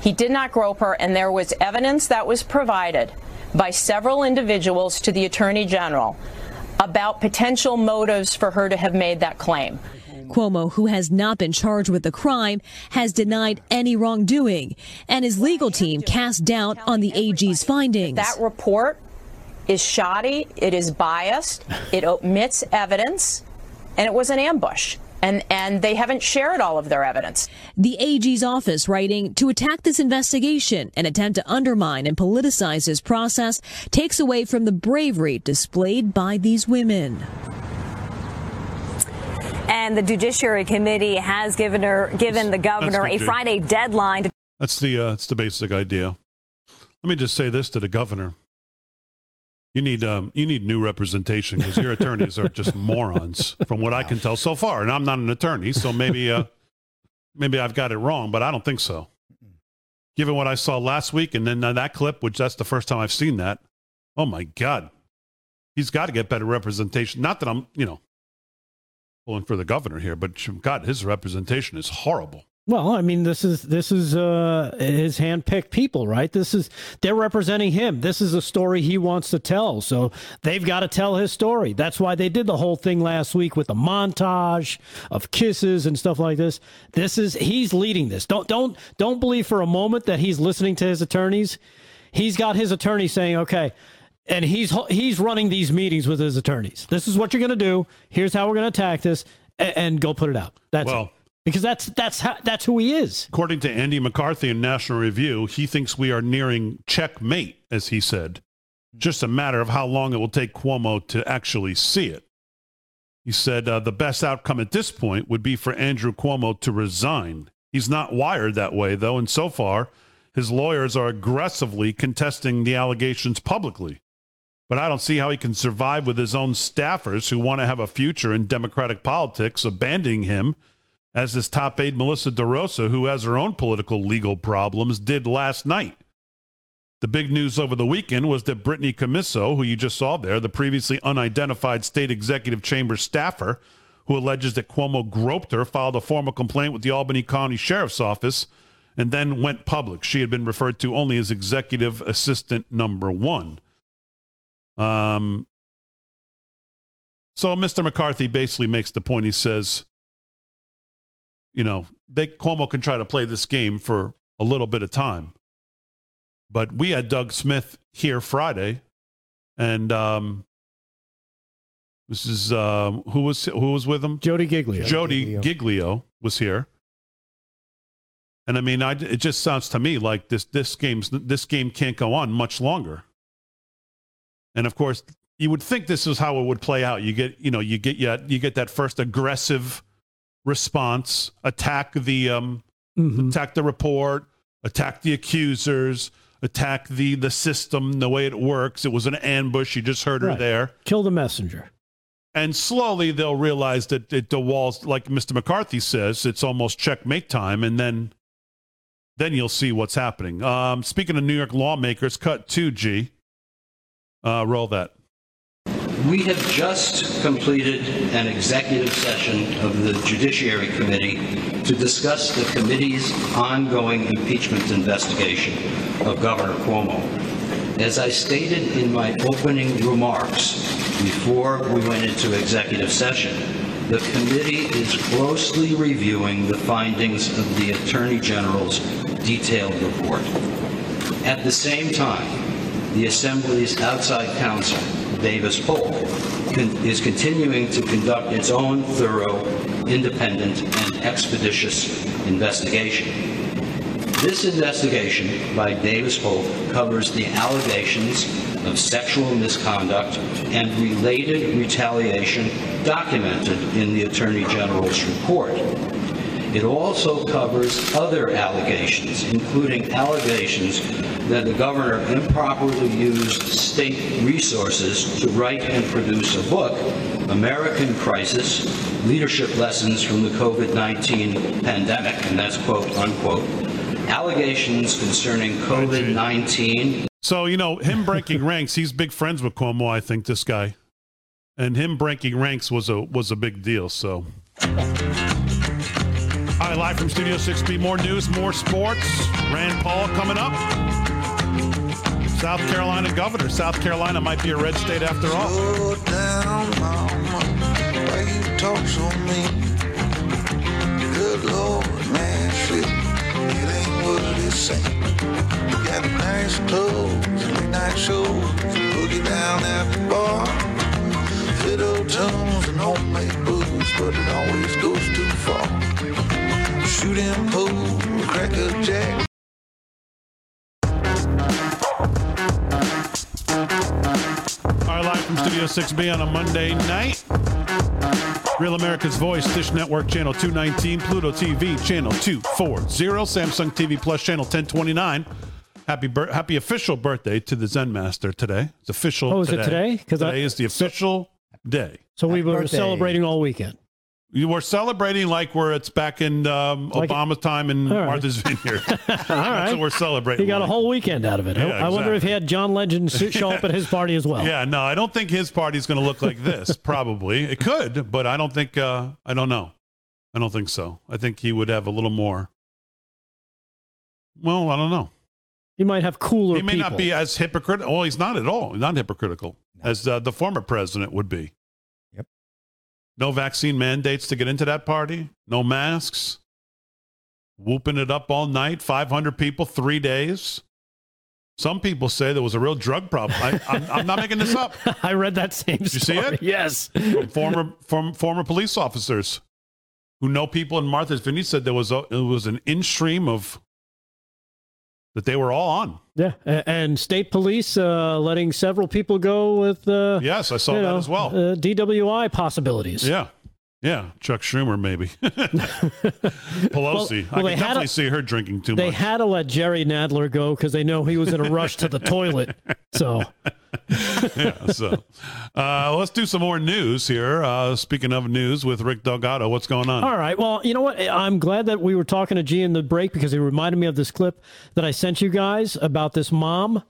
He did not grope her, and there was evidence that was provided by several individuals to the attorney general about potential motives for her to have made that claim. Cuomo, who has not been charged with the crime, has denied any wrongdoing, and his legal team cast doubt on the AG's findings. That report is shoddy, it is biased, it omits evidence, and it was an ambush. And, and they haven't shared all of their evidence. The AG's office writing to attack this investigation and attempt to undermine and politicize this process takes away from the bravery displayed by these women. And the Judiciary Committee has given her, given the governor a Friday deadline. To- that's the uh, that's the basic idea. Let me just say this to the governor: you need um, you need new representation because your attorneys are just morons, from what I can tell so far. And I'm not an attorney, so maybe uh, maybe I've got it wrong, but I don't think so. Given what I saw last week, and then uh, that clip, which that's the first time I've seen that. Oh my God, he's got to get better representation. Not that I'm, you know, pulling for the governor here, but God, his representation is horrible. Well, I mean, this is this is uh, his handpicked people, right? This is they're representing him. This is a story he wants to tell, so they've got to tell his story. That's why they did the whole thing last week with the montage of kisses and stuff like this. This is he's leading this. Don't don't don't believe for a moment that he's listening to his attorneys. He's got his attorney saying, "Okay." And he's he's running these meetings with his attorneys. This is what you're going to do. Here's how we're going to attack this, and, and go put it out. That's Well, it because that's that's how, that's who he is. According to Andy McCarthy in National Review, he thinks we are nearing checkmate, as he said. Just a matter of how long it will take Cuomo to actually see it. He said uh, the best outcome at this point would be for Andrew Cuomo to resign. He's not wired that way, though, and so far, his lawyers are aggressively contesting the allegations publicly. But I don't see how he can survive with his own staffers who want to have a future in Democratic politics, abandoning him as his top aide, Melissa DeRosa, who has her own political legal problems, did last night. The big news over the weekend was that Brittany Commisso, who you just saw there, the previously unidentified state executive chamber staffer who alleges that Cuomo groped her, filed a formal complaint with the Albany County Sheriff's Office and then went public. She had been referred to only as executive assistant number one. Um, so Mr. McCarthy basically makes the point. He says, you know, they Cuomo can try to play this game for a little bit of time. But we had Doug Smith here Friday, and um, this is um, who was who was with him? Jodi Giglio. Jodi Giglio was here, and I mean, I, it just sounds to me like this this game's this game can't go on much longer. And of course, you would think this is how it would play out. You get you know you get you, you get that first aggressive response, attack the um, attack the report, attack the accusers, attack the the system, the way it works. It was an ambush. You just heard her there. Kill the messenger. And slowly they'll realize that it, the walls, like Mr. McCarthy says, it's almost checkmate time, and then then you'll see what's happening. Um, speaking of New York lawmakers, cut two G. Uh, roll that. We have just completed an executive session of the Judiciary Committee to discuss the committee's ongoing impeachment investigation of Governor Cuomo. As I stated in my opening remarks before we went into executive session, the committee is closely reviewing the findings of the Attorney General's detailed report. At the same time, the Assembly's outside counsel, Davis Polk, con- is continuing to conduct its own thorough, independent, and expeditious investigation. This investigation by Davis Polk covers the allegations of sexual misconduct and related retaliation documented in the Attorney General's report. It also covers other allegations, including allegations that the governor improperly used state resources to write and produce a book, American Crisis, Leadership Lessons from the COVID-19 Pandemic, and that's quote unquote, allegations concerning COVID-19 So you know him breaking ranks. He's big friends with Cuomo. I think this guy, and him breaking ranks was a was a big deal. So. All right, live from Studio 6B. More news, more sports. Rand Paul coming up. South Carolina governor. South Carolina might be a red state after all. Down, mama. Why you talk so mean? Good Lord, man, shit. It ain't what got nice clothes, boogie down at the bar. Fiddle tunes and homemade booze, but it always goes too far. Shooting pool, cracker jack. All right, live from Studio 6B on a Monday night. Real America's Voice, Dish Network, Channel 219, Pluto TV, Channel 240, Samsung TV Plus, Channel 1029. Happy bir- happy official birthday to the Zen Master today. It's official Oh, is it today? 'Cause I- today is the official day. So we were birthday. celebrating all weekend. Were celebrating like we're it's back in um, Like- Obama time in right. Martha's Vineyard. All That's right. what we're celebrating. He got a whole weekend out of it. I- Yeah, I wonder if he had John Legend show up at his party as well. Yeah, no, I don't think his party is going to look like this. Probably it could, but I don't think. Uh, I don't know. I don't think so. I think he would have a little more Well, I don't know. He might have cooler. He may people. not be as hypocritical. Oh, he's not at all. He's not hypocritical as uh, the former president would be. No vaccine mandates to get into that party. No masks. Whooping it up all night. 500 people, three days. Some people say there was a real drug problem. I, I'm, I'm not making this up. I read that same Did you see it? Yes. From former from former police officers who know people in Martha's Vineyard said there was a, it was an in stream of that they were all on. Yeah, and state police uh, letting several people go with. Uh, Yes, I saw that know, as well. Uh, DWI possibilities. Yeah. Yeah, Chuck Schumer maybe. Pelosi. Well- well, I can definitely see her drinking too They much. They had to let Jerry Nadler go because they know he was in a rush to the toilet. So yeah, so uh, let's do some more news here. Uh, speaking of news with Rick Delgado, what's going on? All right. Well, you know what? I'm glad that we were talking to G in the break because he reminded me of this clip that I sent you guys about this mom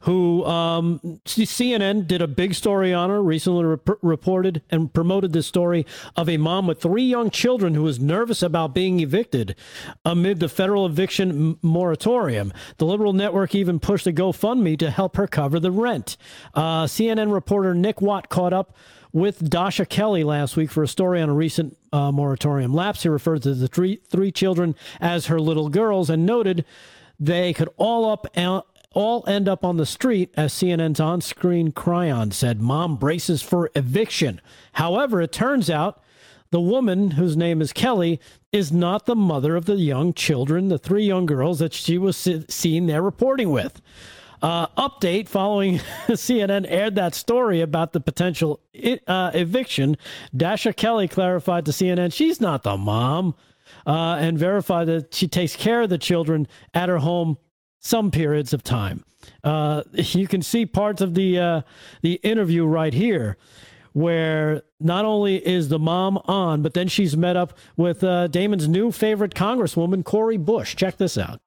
who um, CNN did a big story on her, recently rep- reported and promoted this story of a mom with three young children who was nervous about being evicted amid the federal eviction moratorium. The liberal network even pushed a GoFundMe to help her cover the rent. Uh, CNN reporter Nick Watt caught up with Dasha Kelly last week for a story on a recent uh, moratorium lapse. He referred to the three three children as her little girls and noted they could all up all end up on the street, as CNN's on-screen chyron said. Mom braces for eviction. However, it turns out the woman whose name is Kelly is not the mother of the young children, the three young girls that she was seen there reporting with. Uh, update following CNN aired that story about the potential uh, eviction. Dasha Kelly clarified to CNN she's not the mom uh, and verified that she takes care of the children at her home some periods of time. Uh, you can see parts of the uh, the interview right here, where not only is the mom on, but then she's met up with uh, Damon's new favorite Congresswoman, Cori Bush. Check this out.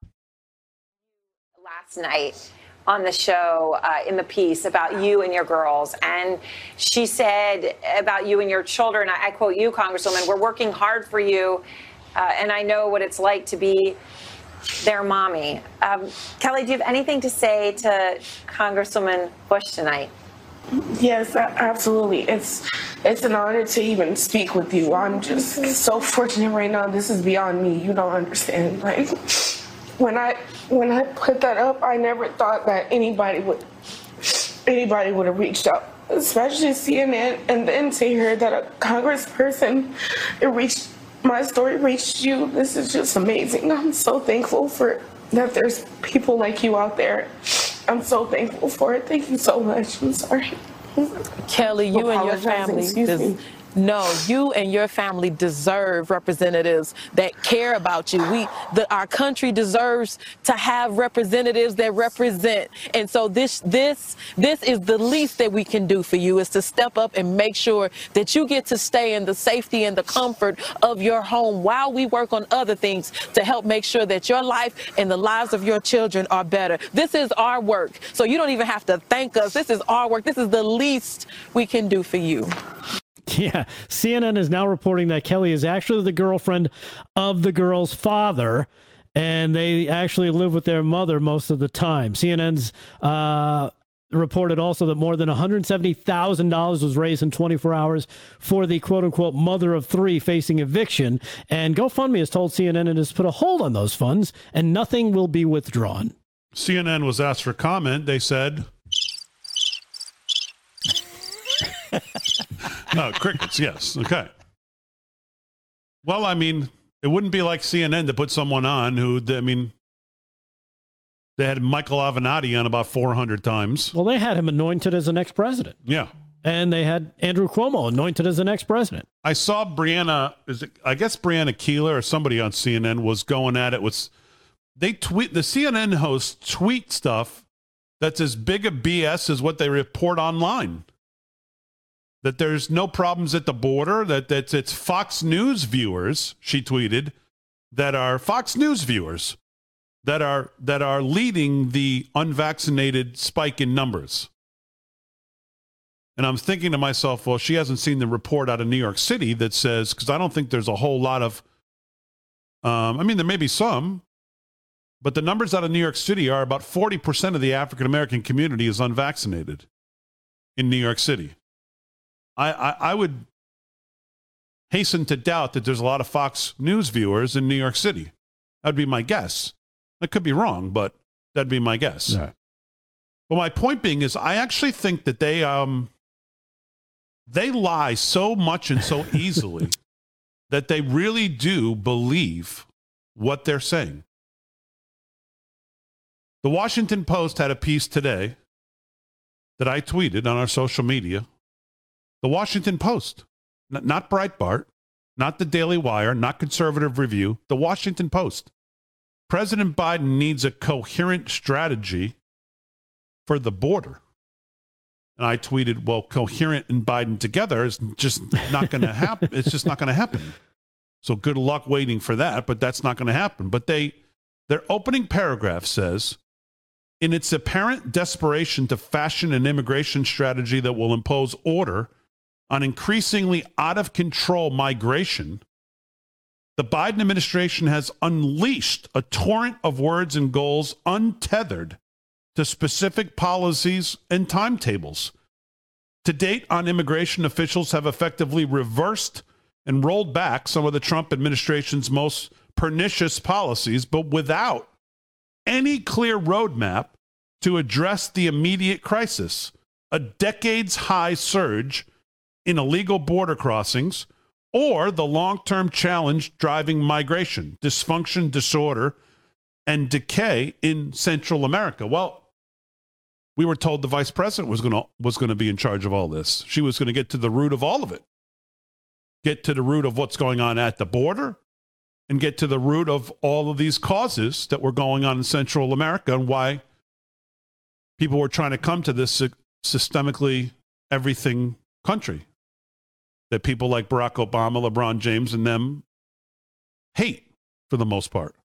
last night on the show uh, in the piece about you and your girls. And she said about you and your children, I, I quote you, Congresswoman, we're working hard for you. Uh, and I know what it's like to be their mommy. Um, Kelly, do you have anything to say to Congresswoman Bush tonight? Yes, absolutely. It's it's an honor to even speak with you. I'm just so fortunate right now. This is beyond me. You don't understand. Like when I when I put that up, I never thought that anybody would anybody would have reached out, especially CNN, and then to hear that a congressperson reached my story reached you. This is just amazing. I'm so thankful for that. There's people like you out there. I'm so thankful for it. Thank you so much. I'm sorry. Kelly, you and your family. excuse me. No, you and your family deserve representatives that care about you. We, the, our country deserves to have representatives that represent. And so this, this, this is the least that we can do for you is to step up and make sure that you get to stay in the safety and the comfort of your home while we work on other things to help make sure that your life and the lives of your children are better. This is our work. So you don't even have to thank us. This is our work. This is the least we can do for you. Yeah, CNN is now reporting that Kelly is actually the girlfriend of the girl's father, and they actually live with their mother most of the time. CNN's uh, reported also that more than $170,000 was raised in 24 hours for the quote unquote mother of three facing eviction. And GoFundMe has told CNN it has put a hold on those funds and nothing will be withdrawn. CNN was asked for comment. They said, "No crickets." Yes. Okay. Well, I mean, it wouldn't be like CNN to put someone on who, I mean, they had Michael Avenatti on about 400 times. Well, they had him anointed as the next president. Yeah. And they had Andrew Cuomo anointed as the next president. I saw Brianna, is it, I guess Brianna Keilar or somebody on CNN was going at it with, they tweet, the CNN hosts tweet stuff that's as big a BS as what they report online. That there's no problems at the border, that that's, it's Fox News viewers, she tweeted, that are Fox News viewers that are that are leading the unvaccinated spike in numbers. And I'm thinking to myself, well, she hasn't seen the report out of New York City that says, because I don't think there's a whole lot of, um, I mean, there may be some, But the numbers out of New York City are about 40% of the African American community is unvaccinated in New York City. I, I, I would hasten to doubt that there's a lot of Fox News viewers in New York City. That'd be my guess. I could be wrong, but that'd be my guess. Right. But my point being is, I actually think that they um they lie so much and so easily that they really do believe what they're saying. The Washington Post had a piece today that I tweeted on our social media. The Washington Post, N- not Breitbart, not the Daily Wire, not Conservative Review, the Washington Post. President Biden needs a coherent strategy for the border. And I tweeted, well, coherent and Biden together is just not going to happen. it's just not going to happen. So good luck waiting for that, but that's not going to happen. But they their opening paragraph says in its apparent desperation to fashion an immigration strategy that will impose order on increasingly out of control migration, the Biden administration has unleashed a torrent of words and goals untethered to specific policies and timetables. To date, on immigration, officials have effectively reversed and rolled back some of the Trump administration's most pernicious policies, but without any clear roadmap to address the immediate crisis a decades high surge in illegal border crossings or the long term challenge driving migration, dysfunction, disorder, and decay in Central America. Well, we were told the vice president was going to was going to be in charge of all this. She was going to get to the root of all of it. Get to the root of what's going on at the border and get to the root of all of these causes that were going on in Central America and why people were trying to come to this systemically everything country that people like Barack Obama, LeBron James, and them hate for the most part.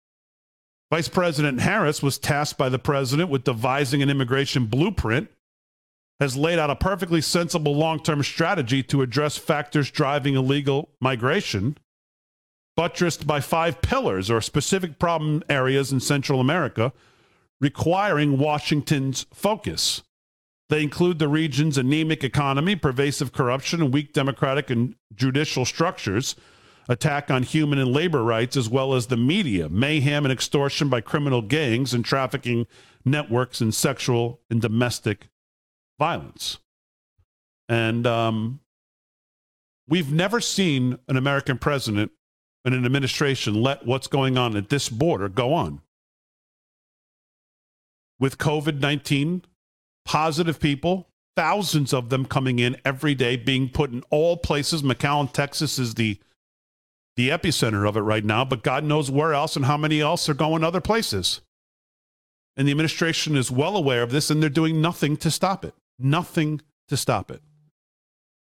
Vice President Harris was tasked by the president with devising an immigration blueprint, has laid out a perfectly sensible long term strategy to address factors driving illegal migration, buttressed by five pillars or specific problem areas in Central America requiring Washington's focus. They include the region's anemic economy, pervasive corruption, and weak democratic and judicial structures attack on human and labor rights, as well as the media, mayhem and extortion by criminal gangs and trafficking networks, and sexual and domestic violence. And um, we've never seen an American president and an administration let what's going on at this border go on. With COVID 19, positive people, thousands of them coming in every day, being put in all places. McAllen, Texas is the the epicenter of it right now, but God knows where else and how many else are going other places. And the administration is well aware of this and they're doing nothing to stop it. Nothing to stop it.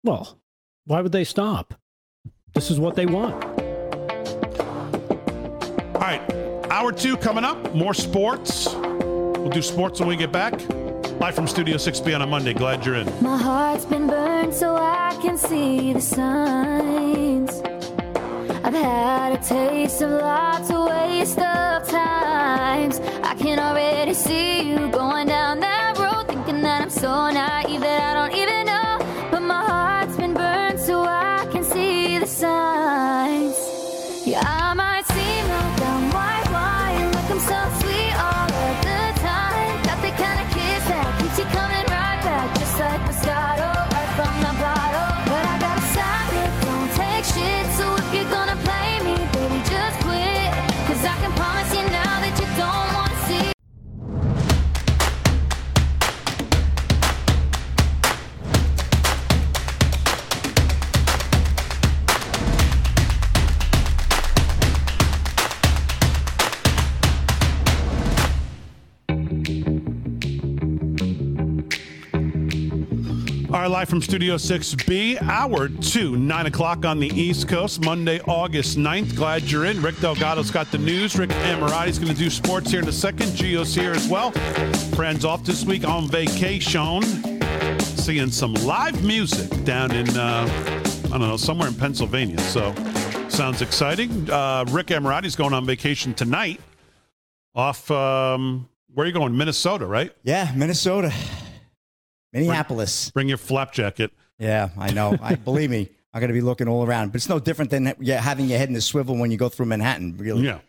Well, why would they stop? This is what they want. All right, hour two coming up. More sports. We'll do sports when we get back. Live from Studio 6B on a Monday. Glad you're in. My heart's been burned so I can see the signs. I've had a taste of lots of waste of times. I can already see you going down that road, thinking that I'm so naive live from Studio 6B, hour two, 9 o'clock on the East Coast, Monday, August 9th. Glad you're in. Rick Delgado's got the news. Rick Amorati's going to do sports here in a second. Gio's here as well. Friends off this week on vacation. Seeing some live music down in, uh, I don't know, somewhere in Pennsylvania. So sounds exciting. Uh, Rick Amorati's going on vacation tonight. off. Um, where are you going? Minnesota, right? Yeah, Minnesota, Minneapolis. Bring your flap jacket. Yeah, I know. I believe me. I'm going to be looking all around, but it's no different than yeah, having your head in the swivel when you go through Manhattan. Really. Yeah.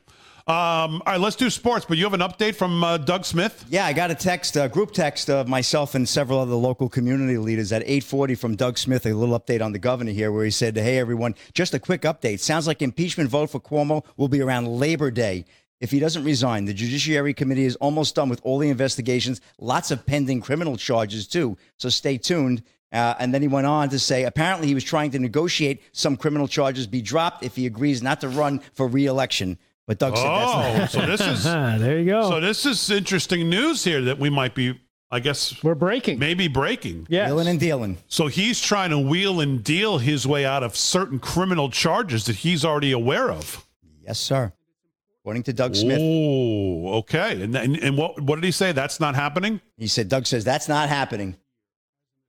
Um, all right, let's do sports. But you have an update from uh, Doug Smith. Yeah, I got a text, a group text of myself and several other local community leaders at 8:40 from Doug Smith. A little update on the governor here, where he said, "Hey, everyone, just a quick update. Sounds like impeachment vote for Cuomo will be around Labor Day." If he doesn't resign, the Judiciary Committee is almost done with all the investigations. Lots of pending criminal charges, too. So stay tuned. Uh, and then he went on to say apparently he was trying to negotiate some criminal charges be dropped if he agrees not to run for reelection. But Doug said Oh, that's not. so this is there you go. So this is interesting news here that we might be. I guess we're breaking. Maybe breaking. Yeah, Wheeling and dealing. So he's trying to wheel and deal his way out of certain criminal charges that he's already aware of. Yes, sir. According to Doug Smith. Oh, okay. And, and and what what did he say? That's not happening. He said, Doug says that's not happening.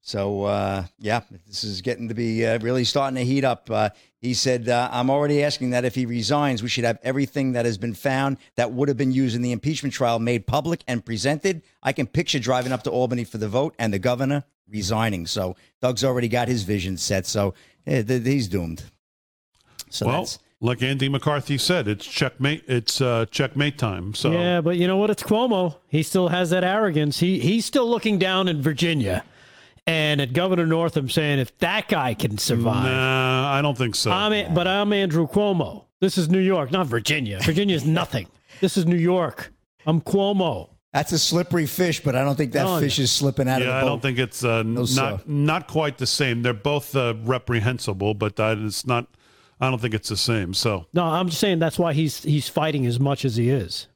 So, uh, yeah, this is getting to be uh, really starting to heat up. Uh, he said, uh, I'm already asking that if he resigns, we should have everything that has been found that would have been used in the impeachment trial made public and presented. I can picture driving up to Albany for the vote and the governor resigning. So, Doug's already got his vision set. So, eh, th- he's doomed. So, well, that's. Like Andy McCarthy said, it's checkmate. It's uh, checkmate time. So Yeah, but you know what? It's Cuomo. He still has that arrogance. He he's still looking down in Virginia, and at Governor Northam saying, "If that guy can survive, Nah, I don't think so. I'm a- but I'm Andrew Cuomo. This is New York, not Virginia. Virginia is nothing. This is New York. I'm Cuomo. That's a slippery fish, but I don't think that Oh, fish is slipping out of yeah, the I don't think it's uh, No, sir. not not quite the same. They're both uh, reprehensible, but uh, it's not. I don't think it's the same. So No, I'm just saying that's why he's he's fighting as much as he is.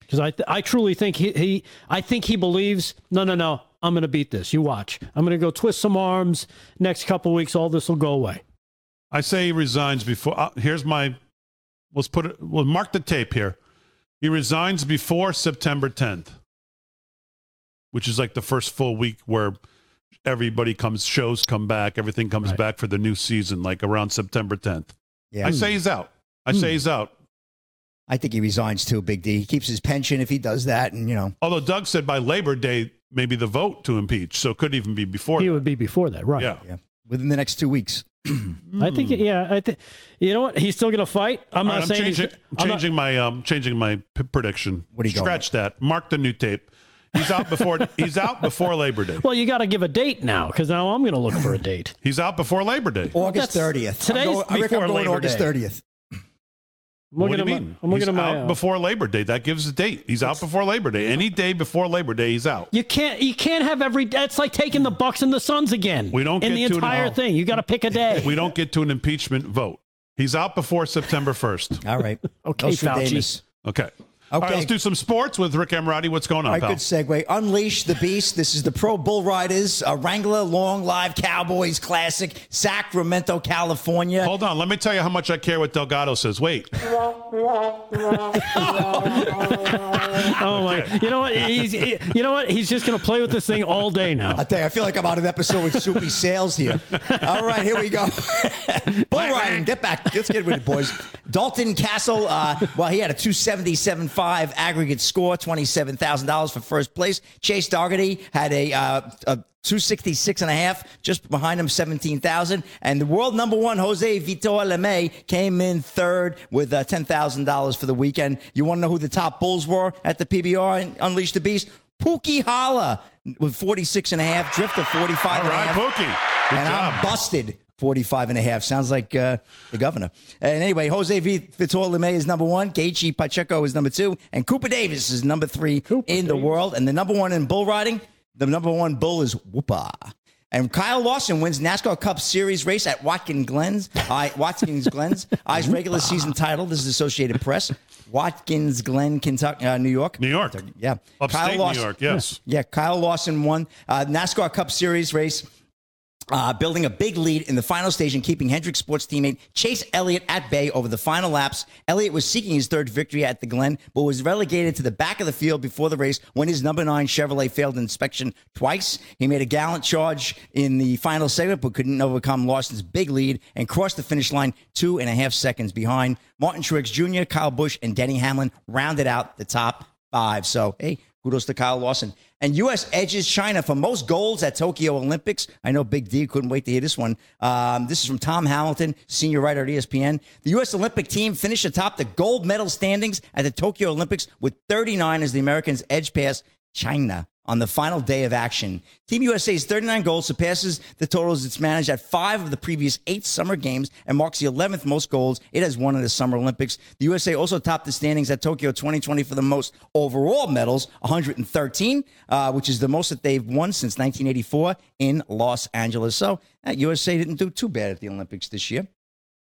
Because I th- I truly think he, he I think he believes no no no I'm going to beat this. You watch. I'm going to go twist some arms. Next couple weeks, all this will go away. I say he resigns before. Uh, here's my. Let's put it. We'll mark the tape here. He resigns before September 10th, which is like the first full week where everybody comes, shows come back, everything comes back for the new season, like around September 10th. Yeah. I say he's out. I say he's out. I think he resigns too, Big D. He keeps his pension if he does that, and you know. Although Doug said by Labor Day, maybe the vote to impeach, so it could even be before. He that. would be before that, right? Yeah. Yeah. Within the next two weeks. I think yeah. I think you know what he's still going to fight. I'm All not right, saying I'm he's- changing, I'm not- my um, changing my p- prediction. What are you going Scratch that. Mark the new tape. He's out before. he's out before Labor Day. Well, you got to give a date now because now I'm going to look for a date. He's out before Labor Day. August 30th. today's I'm going, I reckon before I'm going Labor August Day. 30th. I'm looking what do at you my- I'm looking he's at my, out uh, before Labor Day. That gives a date. He's out before Labor Day. Any day before Labor Day, he's out. You can't. You can't have every. That's like taking the Bucks and the Suns again. We don't in get the to entire no. thing. You got to pick a day. We don't get to an impeachment vote. He's out before September 1st. All right. Okay, Nostradamus. Okay. All right, let's do some sports with Rick Emirati. What's going on, All right, pal? good segue. Unleash the Beast. This is the Pro Bull Riders, a Wrangler Long Live Cowboys Classic, Sacramento, California. Hold on. Let me tell you how much I care what Delgado says. Wait. Oh my! You know what? He's. he- you know what? He's just going to play with this thing all day now. I tell you, I feel like I'm on an episode with Soupy Sales here. All right, here we go. Bull riding. Get back. Let's get with it, boys. Dalton Kasel, uh, well, he had a 277.5 aggregate score, $27,000 for first place. Chase Dougherty had a, uh, a 266 and a half, just behind him, 17,000. And the world number one, Jose Vitor Leme, came in third with uh, $10,000 for the weekend. You want to know who the top bulls were at the PBR and Unleash the Beast? Pookie Holla with 46 and a half, Drifter 45 All and a half. Pookie. Good and job. I'm busted 45 and a half. Sounds like uh, the governor. And anyway, Jose v. Vitor Leme is number one. Kaique Pacheco is number two. And Cooper Davis is number three in the world. And the number one in bull riding, the number one bull is Whoopa. And Kyle Larson wins NASCAR Cup Series race at Watkins Glens. I, Watkins Glens. I's regular season title. This is Associated Press. Watkins Glen, Kentucky, uh, New York. New York. Yeah. Upstate New York, yes. Yeah, Kyle Larson won uh, NASCAR Cup Series race uh, building a big lead in the final stage and keeping Hendrick Sports teammate Chase Elliott at bay over the final laps. Elliott was seeking his third victory at the Glen, but was relegated to the back of the field before the race when his number nine Chevrolet failed inspection twice. He made a gallant charge in the final segment, but couldn't overcome Larson's big lead and crossed the finish line two and a half seconds behind. Martin Truex Jr., Kyle Busch, and Denny Hamlin rounded out the top five. So, hey, kudos to Kyle Larson. And U.S. edges China for most golds at Tokyo Olympics. I know Big D couldn't wait to hear this one. Um, this is from Tom Hamilton, senior writer at ESPN. The U.S. Olympic team finished atop the gold medal standings at the Tokyo Olympics with 39 as the Americans edge past China on the final day of action. Team USA's 39 goals surpasses the totals it's managed at five of the previous eight summer games and marks the 11th most goals it has won in the Summer Olympics. The USA also topped the standings at Tokyo 2020 for the most overall medals, 113, uh, which is the most that they've won since 1984 in Los Angeles. So uh, USA didn't do too bad at the Olympics this year.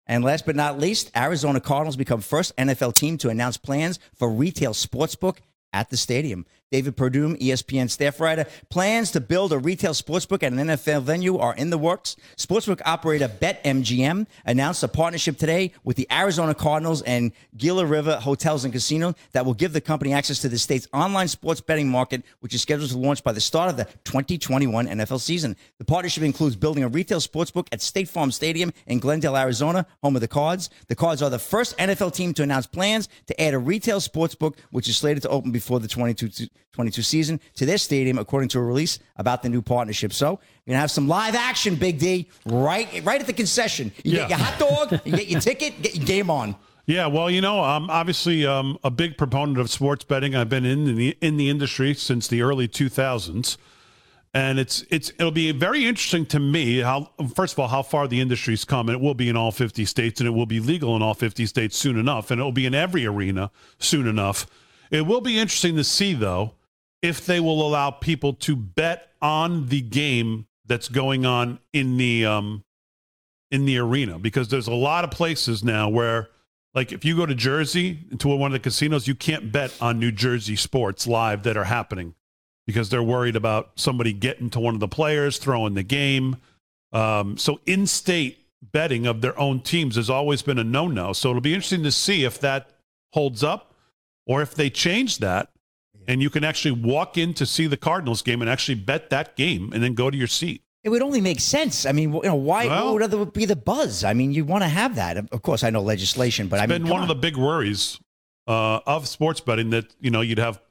And last but not least, Arizona Cardinals become first NFL team to announce plans for retail sportsbook at the stadium. David Purdum, ESPN staff writer, plans to build a retail sportsbook at an NFL venue are in the works. Sportsbook operator BetMGM announced a partnership today with the Arizona Cardinals and Gila River Hotels and Casino that will give the company access to the state's online sports betting market, which is scheduled to launch by the start of the 2021 NFL season. The partnership includes building a retail sportsbook at State Farm Stadium in Glendale, Arizona, home of the Cards. The Cards are the first NFL team to announce plans to add a retail sportsbook, which is slated to open before the 22 22 season to their stadium, according to a release about the new partnership. So you're gonna have some live action, Big D, right right at the concession. You Yeah. get your hot dog, you get your ticket, get your game on. Yeah, well, you know, I'm obviously um, a big proponent of sports betting. I've been in the in the industry since the early 2000s, and it's it's it'll be very interesting to me how first of all how far the industry's come. And it will be in all 50 states, and it will be legal in all 50 states soon enough, and it will be in every arena soon enough. It will be interesting to see though if they will allow people to bet on the game that's going on in the um in the arena because there's a lot of places now where like if you go to Jersey to one of the casinos you can't bet on New Jersey sports live that are happening because they're worried about somebody getting to one of the players throwing the game. Um, so in-state betting of their own teams has always been a no-no. So it'll be interesting to see if that holds up or if they change that and you can actually walk in to see the Cardinals game and actually bet that game and then go to your seat. It would only make sense. I mean, you know, why Well- would other be the buzz? I mean, you want to have that. Of course, I know legislation, but It's I mean, been one on. of the big worries uh, of sports betting that you know you'd have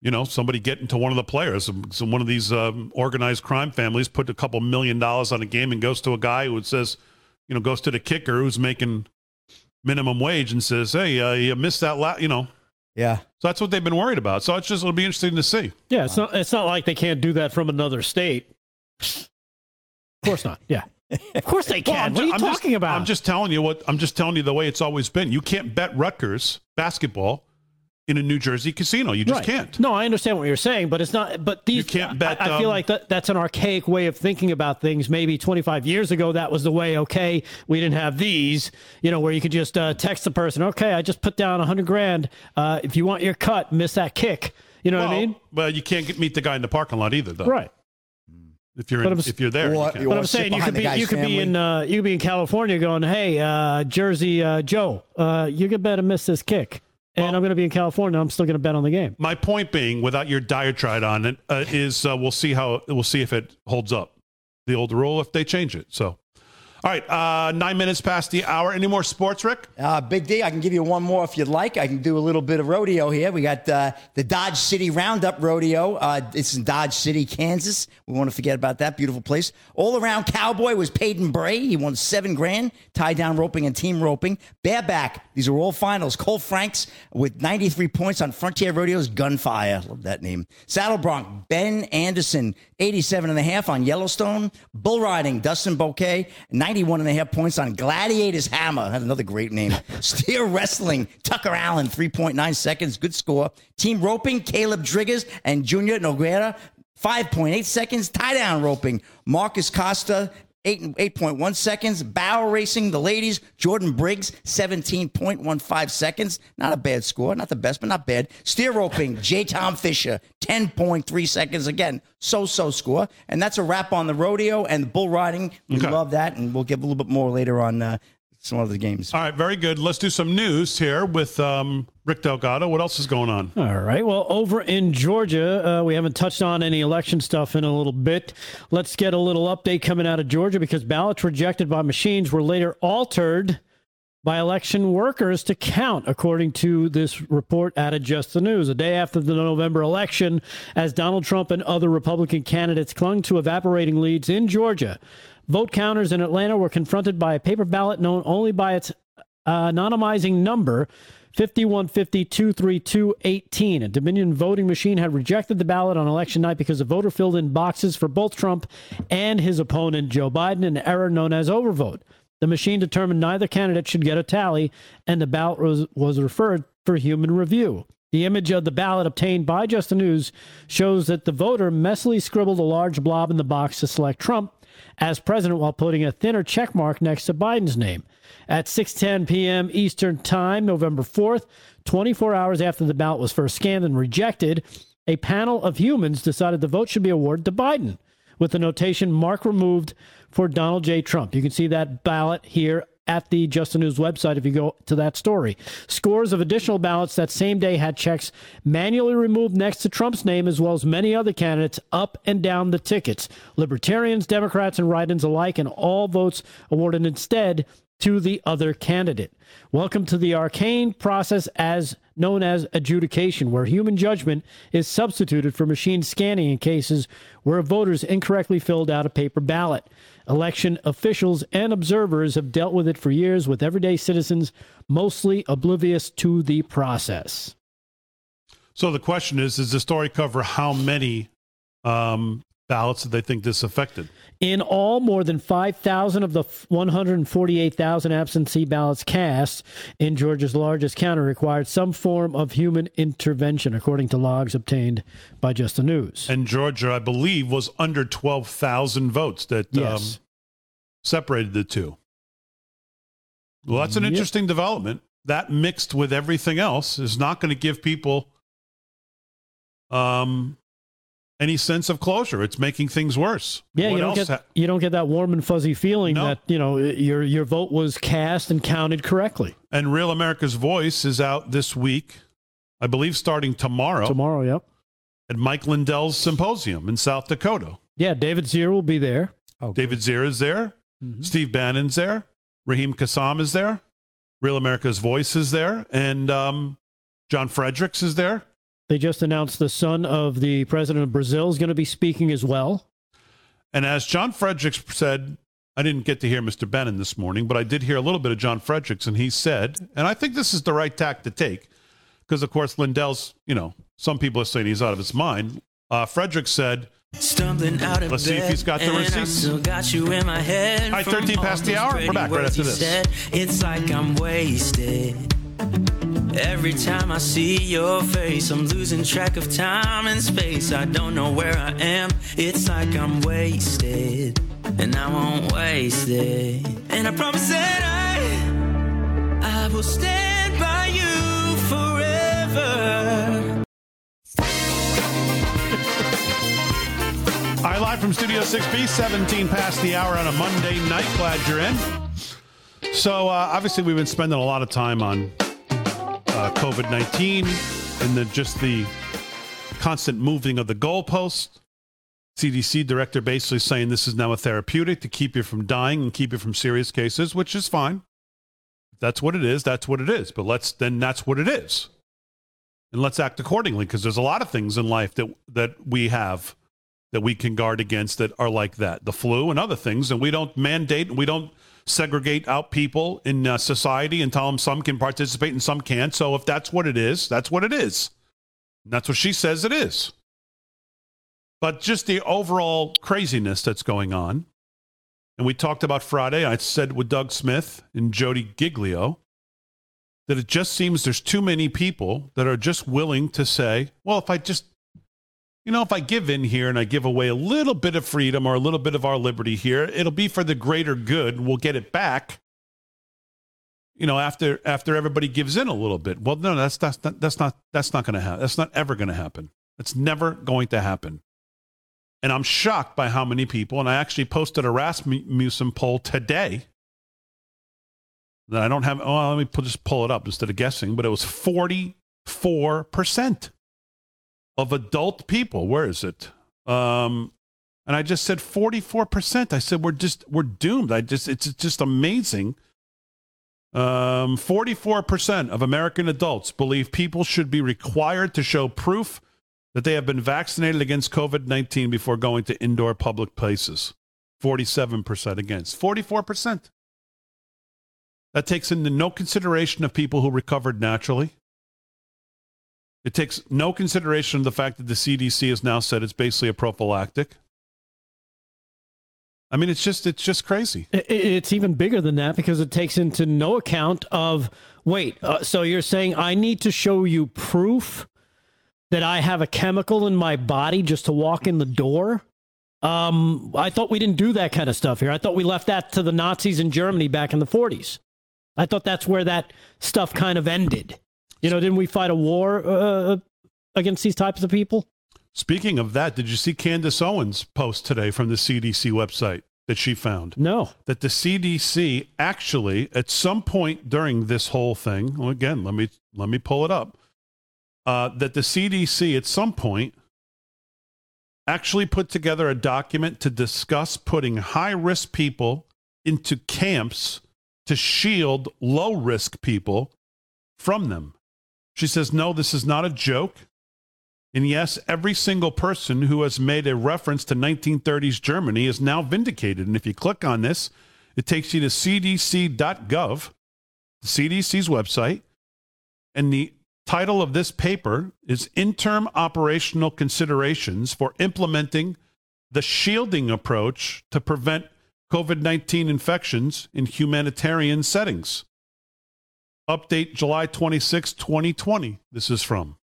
you know somebody get into one of the players so one of these um, organized crime families put a couple million dollars on a game and goes to a guy who says you know goes to the kicker who's making minimum wage and says hey uh, you missed that la-, you know yeah so that's what they've been worried about so it's just it'll be interesting to see Yeah, it's not. It's not like they can't do that from another state. Of course not. Yeah, of course they can. Well, I'm what are you I'm just- talking about? I'm just telling you what I'm just telling you the way it's always been. You can't bet Rutgers basketball in a New Jersey casino. You just Right. can't. No, I understand what you're saying, but it's not. But these You can't bet, I, I feel um, like that, that's an archaic way of thinking about things. Maybe 25 years ago, that was the way. Okay, we didn't have these. You know, where you could just uh, text the person. Okay, I just put down 100 grand. Uh, if you want your cut, miss that kick. You know what I mean? But you can't get, meet the guy in the parking lot either, though. Right. If you're in, if you're there, you can't. But I'm saying you could be you could be in uh, you could be in California going, hey, uh, Jersey uh, Joe, uh, you could better miss this kick, and I'm going to be in California. I'm still going to bet on the game. My point being, without your diatribe on it, uh, is uh, we'll see how we'll see if it holds up. The old rule, if they change it. So, all right, uh, nine minutes past the hour. Any more sports, Rick? Uh, Big D, I can give you one more if you'd like. I can do a little bit of rodeo here. We got uh, the Dodge City Roundup Rodeo. Uh, it's in Dodge City, Kansas. We want to forget about that beautiful place. All around cowboy was Peyton Bray. He won seven grand, tie down roping and team roping. Bareback, these are all finals. Cole Franks with 93 points on Frontier Rodeo's Gunfire. Love that name. Saddle Bronc, Ben Anderson, 87 and a half on Yellowstone. Bull riding, Dustin Boquet, 91 and a half points on Gladiator's Hammer. That's another great name. Steer wrestling, Tucker Allen, 3.9 seconds. Good score. Team roping, Caleb Driggers and Junior Nogueira, 5.8 seconds. Tie down roping, Marcus Costa, Eight, 8.1 seconds. Bow racing, the ladies, Jordan Briggs, 17.15 seconds. Not a bad score. Not the best, but not bad. Steer roping, J. Tom Fisher, 10.3 seconds. Again, so so score. And that's a wrap on the rodeo and the bull riding. We Okay. love that. And we'll give a little bit more later on uh, some other games. All right, very good. Let's do some news here with um, Rick Delgado. What else is going on? All right. Well, over in Georgia, uh, we haven't touched on any election stuff in a little bit. Let's get a little update coming out of Georgia because ballots rejected by machines were later altered by election workers to count, according to this report out of Just the News. A day after the November election, as Donald Trump and other Republican candidates clung to evaporating leads in Georgia, vote counters in Atlanta were confronted by a paper ballot known only by its uh, anonymizing number 5150-232-18. A Dominion voting machine had rejected the ballot on election night because the voter filled in boxes for both Trump and his opponent Joe Biden, an error known as overvote. The machine determined neither candidate should get a tally, and the ballot was, was referred for human review. The image of the ballot obtained by Just the News shows that the voter messily scribbled a large blob in the box to select Trump as president while putting a thinner check mark next to Biden's name. At 6:10 p.m. Eastern Time, November 4th, 24 hours after the ballot was first scanned and rejected, a panel of humans decided the vote should be awarded to Biden with the notation mark removed for Donald J. Trump. You can see that ballot here at the Just the News website if you go to that story. Scores of additional ballots that same day had checks manually removed next to Trump's name, as well as many other candidates up and down the tickets. Libertarians, Democrats, and write ins alike, and all votes awarded instead to the other candidate. Welcome to the arcane process as known as adjudication, where human judgment is substituted for machine scanning in cases where voters incorrectly filled out a paper ballot. Election officials and observers have dealt with it for years, with everyday citizens mostly oblivious to the process. So the question is: Does the story cover how many um, ballots that they think this affected? In all, more than 5,000 of the 148,000 absentee ballots cast in Georgia's largest county required some form of human intervention, according to logs obtained by Just the News. And Georgia, I believe, was under twelve thousand votes that Yes. um, separated the two. Well, that's an Yep. interesting development. That mixed with everything else is not going to give people um, any sense of closure. It's making things worse. Yeah, What you don't get ha- you don't get that warm and fuzzy feeling No. that you know your your vote was cast and counted correctly. and Real America's Voice is out this week, I believe, starting tomorrow. Tomorrow, yep. At Mike Lindell's symposium in South Dakota. Yeah, David Zier will be there. David Zier is there. Mm-hmm. Steve Bannon's there. Raheem Kassam is there. Real America's Voice is there. And um, John Fredericks is there. They just announced the son of the president of Brazil is going to be speaking as well. And as John Fredericks said, I didn't get to hear Mr. Bannon this morning, but I did hear a little bit of John Fredericks, and he said, and I think this is the right tack to take, because of course Lindell's, you know, some people are saying he's out of his mind. Uh, Fredericks said, Stumbling out of Let's see if he's got the and I receipts. still got you in my head. All right, 13 past the hour. We're back right after this. said. It's like I'm wasted. Every time I see your face, I'm losing track of time and space. I don't know where I am. It's like I'm wasted, and I won't waste it. And I promise that I, I will stand by you forever. All right, live from Studio 6B, 17 past the hour on a Monday night. Glad you're in. So, uh, obviously, we've been spending a lot of time on uh, COVID 19 and then just the constant moving of the goalpost. CDC director basically saying this is now a therapeutic to keep you from dying and keep you from serious cases, which is fine. That's what it is, that's what it is. But let's then that's what it is. And let's act accordingly because there's a lot of things in life that that we have that we can guard against that are like that the flu and other things and we don't mandate and we don't segregate out people in uh, society and tell them some can participate and some can't. So if that's what it is that's what it is. And that's what she says it is. But just the overall craziness that's going on. And we talked about friday. I said with doug smith and Jodi Giglio that it just seems there's too many people that are just willing to say well if i just you know, if I give in here and I give away a little bit of freedom or a little bit of our liberty here, it'll be for the greater good. We'll get it back. You know, after after everybody gives in a little bit. Well, no, that's that's not, that's not that's not going to happen. That's not ever going to happen. It's never going to happen. And I'm shocked by how many people. And I actually posted a Rasmussen poll today that I don't have. Oh, let me just pull it up instead of guessing. But it was 44 percent of adult people. Where is it? Um, and I just said 44%. I said we're just we're doomed. I just it's just amazing. Um, 44% of American adults believe people should be required to show proof that they have been vaccinated against COVID-19 before going to indoor public places. 47% against. 44%. That takes into no consideration of people who recovered naturally. It takes no consideration of the fact that the CDC has now said it's basically a prophylactic. I mean, it's just it's just crazy. It's even bigger than that because it takes into no account of wait. Uh, so you're saying I need to show you proof that I have a chemical in my body just to walk in the door? Um, I thought we didn't do that kind of stuff here. I thought we left that to the Nazis in Germany back in the 40s. I thought that's where that stuff kind of ended. You know, didn't we fight a war uh, against these types of people? Speaking of that, did you see Candace Owens' post today from the CDC website that she found? No. That the CDC actually, at some point during this whole thing, well, again, let me let me pull it up. Uh, that the CDC at some point actually put together a document to discuss putting high risk people into camps to shield low risk people from them. She says, no, this is not a joke. And yes, every single person who has made a reference to 1930s Germany is now vindicated. And if you click on this, it takes you to cdc.gov, the CDC's website. And the title of this paper is Interim Operational Considerations for Implementing the Shielding Approach to Prevent COVID 19 Infections in Humanitarian Settings. Update July 26, 2020. This is from.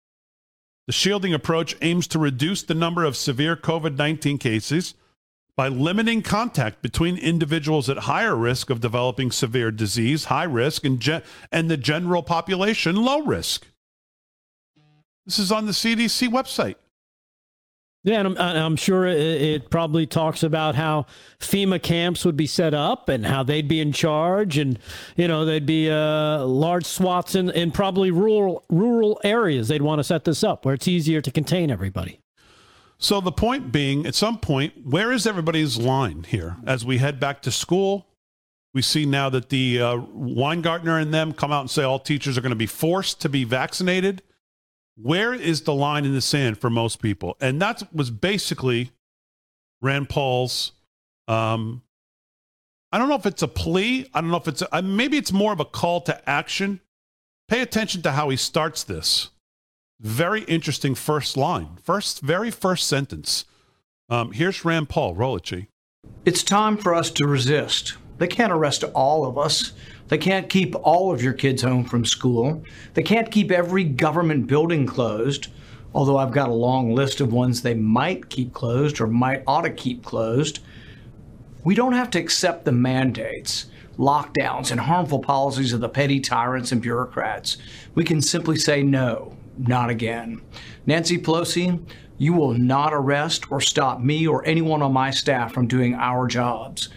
The shielding approach aims to reduce the number of severe COVID 19 cases by limiting contact between individuals at higher risk of developing severe disease, high risk, and, ge- and the general population, low risk. This is on the CDC website. Yeah, and I'm, I'm sure it, it, probably talks about how FEMA camps would be set up and how they'd be in charge, and you know they'd be uh, large swaths in, in probably rural rural areas. They'd want to set this up where it's easier to contain everybody. So the point being, at some point, where is everybody's line here as we head back to school? We see now that the uh, Weingarten and them come out and say all teachers are going to be forced to be vaccinated where is the line in the sand for most people? And that was basically Rand Paul's. Um, I don't know if it's a plea. I don't know if it's a, maybe it's more of a call to action. Pay attention to how he starts this. Very interesting first line, first very first sentence. Um, here's Rand Paul. Roll it, G. It's time for us to resist. They can't arrest all of us. They can't keep all of your kids home from school. They can't keep every government building closed, although I've got a long list of ones they might keep closed or might ought to keep closed. We don't have to accept the mandates, lockdowns, and harmful policies of the petty tyrants and bureaucrats. We can simply say no, not again. Nancy Pelosi, you will not arrest or stop me or anyone on my staff from doing our jobs.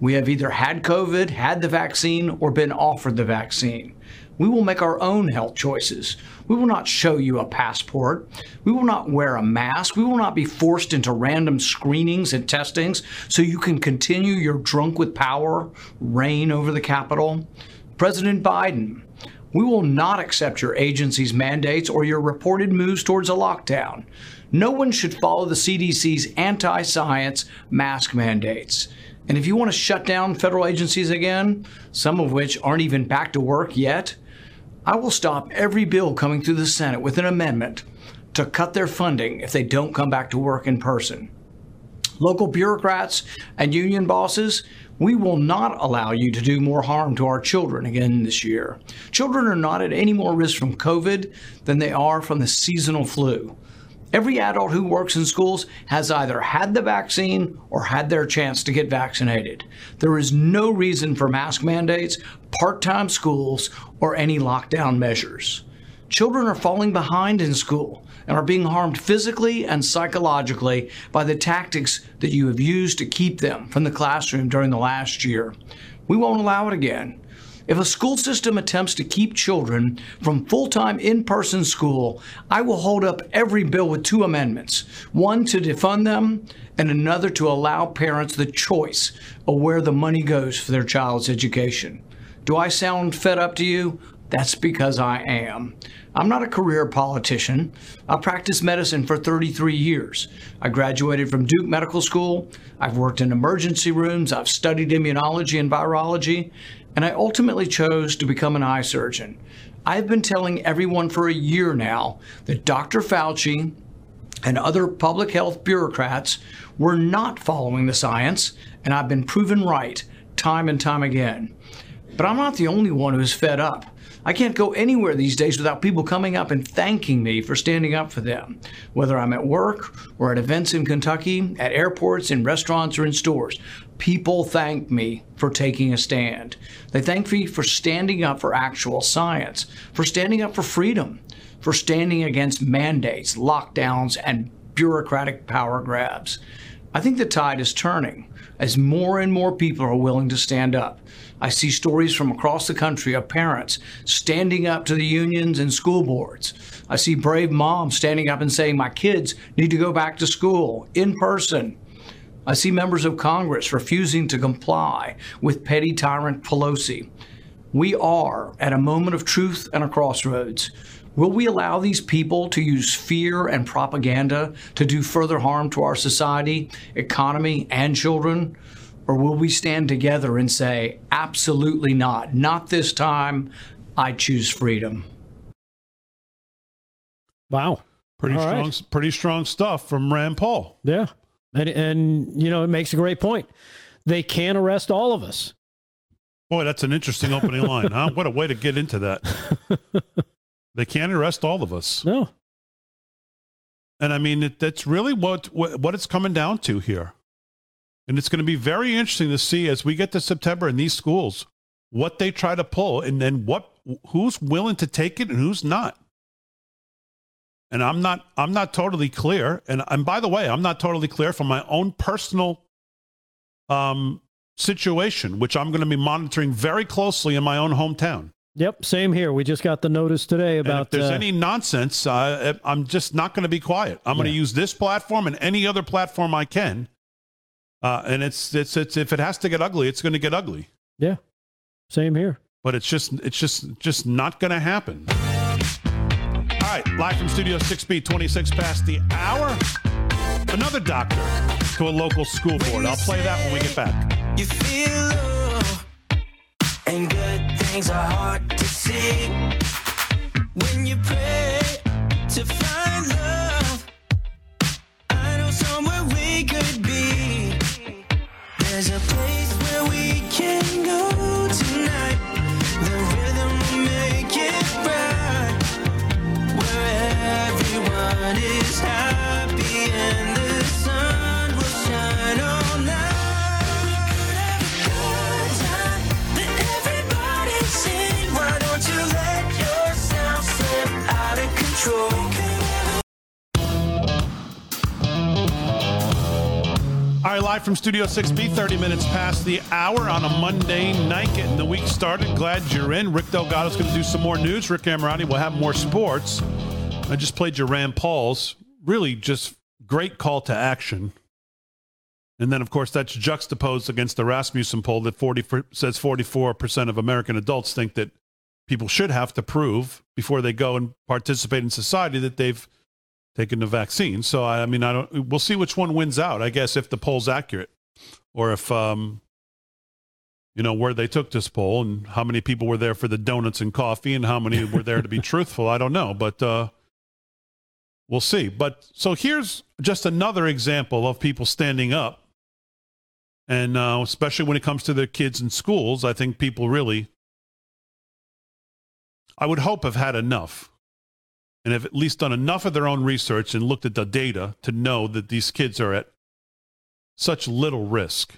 We have either had COVID, had the vaccine, or been offered the vaccine. We will make our own health choices. We will not show you a passport. We will not wear a mask. We will not be forced into random screenings and testings so you can continue your drunk with power reign over the Capitol. President Biden, we will not accept your agency's mandates or your reported moves towards a lockdown. No one should follow the CDC's anti science mask mandates. And if you want to shut down federal agencies again, some of which aren't even back to work yet, I will stop every bill coming through the Senate with an amendment to cut their funding if they don't come back to work in person. Local bureaucrats and union bosses, we will not allow you to do more harm to our children again this year. Children are not at any more risk from COVID than they are from the seasonal flu. Every adult who works in schools has either had the vaccine or had their chance to get vaccinated. There is no reason for mask mandates, part time schools, or any lockdown measures. Children are falling behind in school and are being harmed physically and psychologically by the tactics that you have used to keep them from the classroom during the last year. We won't allow it again. If a school system attempts to keep children from full time in person school, I will hold up every bill with two amendments one to defund them, and another to allow parents the choice of where the money goes for their child's education. Do I sound fed up to you? That's because I am. I'm not a career politician. I practiced medicine for 33 years. I graduated from Duke Medical School. I've worked in emergency rooms. I've studied immunology and virology and I ultimately chose to become an eye surgeon. I've been telling everyone for a year now that Dr. Fauci and other public health bureaucrats were not following the science, and I've been proven right time and time again. But I'm not the only one who's fed up. I can't go anywhere these days without people coming up and thanking me for standing up for them, whether I'm at work or at events in Kentucky, at airports, in restaurants, or in stores. People thank me for taking a stand. They thank me for standing up for actual science, for standing up for freedom, for standing against mandates, lockdowns, and bureaucratic power grabs. I think the tide is turning as more and more people are willing to stand up. I see stories from across the country of parents standing up to the unions and school boards. I see brave moms standing up and saying, My kids need to go back to school in person. I see members of Congress refusing to comply with petty tyrant Pelosi. We are at a moment of truth and a crossroads. Will we allow these people to use fear and propaganda to do further harm to our society, economy, and children? Or will we stand together and say, absolutely not, not this time, I choose freedom? Wow. Pretty All strong, right. pretty strong stuff from Rand Paul. Yeah. And, and, you know, it makes a great point. They can't arrest all of us. Boy, that's an interesting opening line, huh? What a way to get into that. they can't arrest all of us. No. And I mean, it, that's really what, what what it's coming down to here. And it's going to be very interesting to see as we get to September in these schools what they try to pull, and then what who's willing to take it and who's not. And I'm not I'm not totally clear. And and by the way, I'm not totally clear from my own personal um, situation, which I'm going to be monitoring very closely in my own hometown. Yep. Same here. We just got the notice today And about. if there's uh, any nonsense, uh, I'm just not going to be quiet. I'm going to use this platform and any other platform I can. Uh, and it's, it's it's if it has to get ugly, it's going to get ugly. Yeah. Same here. But it's just it's just just not going to happen. Right, live from Studio 6B, 26 past the hour. Another doctor to a local school board. I'll play that when we get back. You feel and good things are hard to see. When you pray to find love, I know somewhere we could be. There's a place from Studio 6B, 30 minutes past the hour on a Monday night, getting the week started. Glad you're in. Rick Delgado's going to do some more news. Rick Amorati will have more sports. I just played your Rand Paul's. Really just great call to action. And then, of course, that's juxtaposed against the Rasmussen poll that 40 says 44% of American adults think that people should have to prove before they go and participate in society that they've taken the vaccine. So I, I mean, I don't. We'll see which one wins out. I guess if the poll's accurate, or if um, you know, where they took this poll and how many people were there for the donuts and coffee and how many were there to be truthful. I don't know, but uh, we'll see. But so here's just another example of people standing up, and uh, especially when it comes to their kids in schools, I think people really, I would hope, have had enough and have at least done enough of their own research and looked at the data to know that these kids are at such little risk.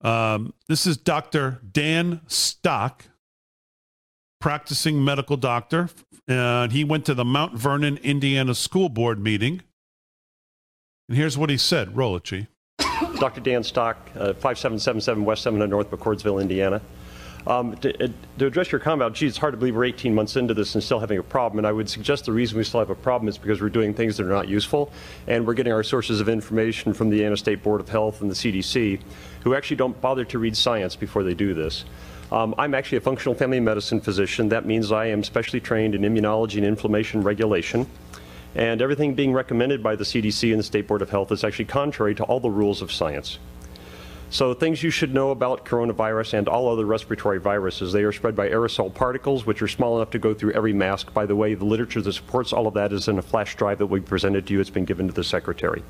Um, this is Dr. Dan Stock, practicing medical doctor. And he went to the Mount Vernon, Indiana School Board meeting. And here's what he said. Roll it, G. Dr. Dan Stock, uh, 5777 West 700 North McCordsville, Indiana. Um, to, uh, to, address your comment gee, it's hard to believe we're 18 months into this and still having a problem. And I would suggest the reason we still have a problem is because we're doing things that are not useful. And we're getting our sources of information from the Indiana State Board of Health and the CDC, who actually don't bother to read science before they do this. Um, I'm actually a functional family medicine physician. That means I am specially trained in immunology and inflammation regulation. And everything being recommended by the CDC and the State Board of Health is actually contrary to all the rules of science. So things you should know about coronavirus and all other respiratory viruses, they are spread by aerosol particles, which are small enough to go through every mask. By the way, the literature that supports all of that is in a flash drive that we presented to you. It's been given to the Secretary.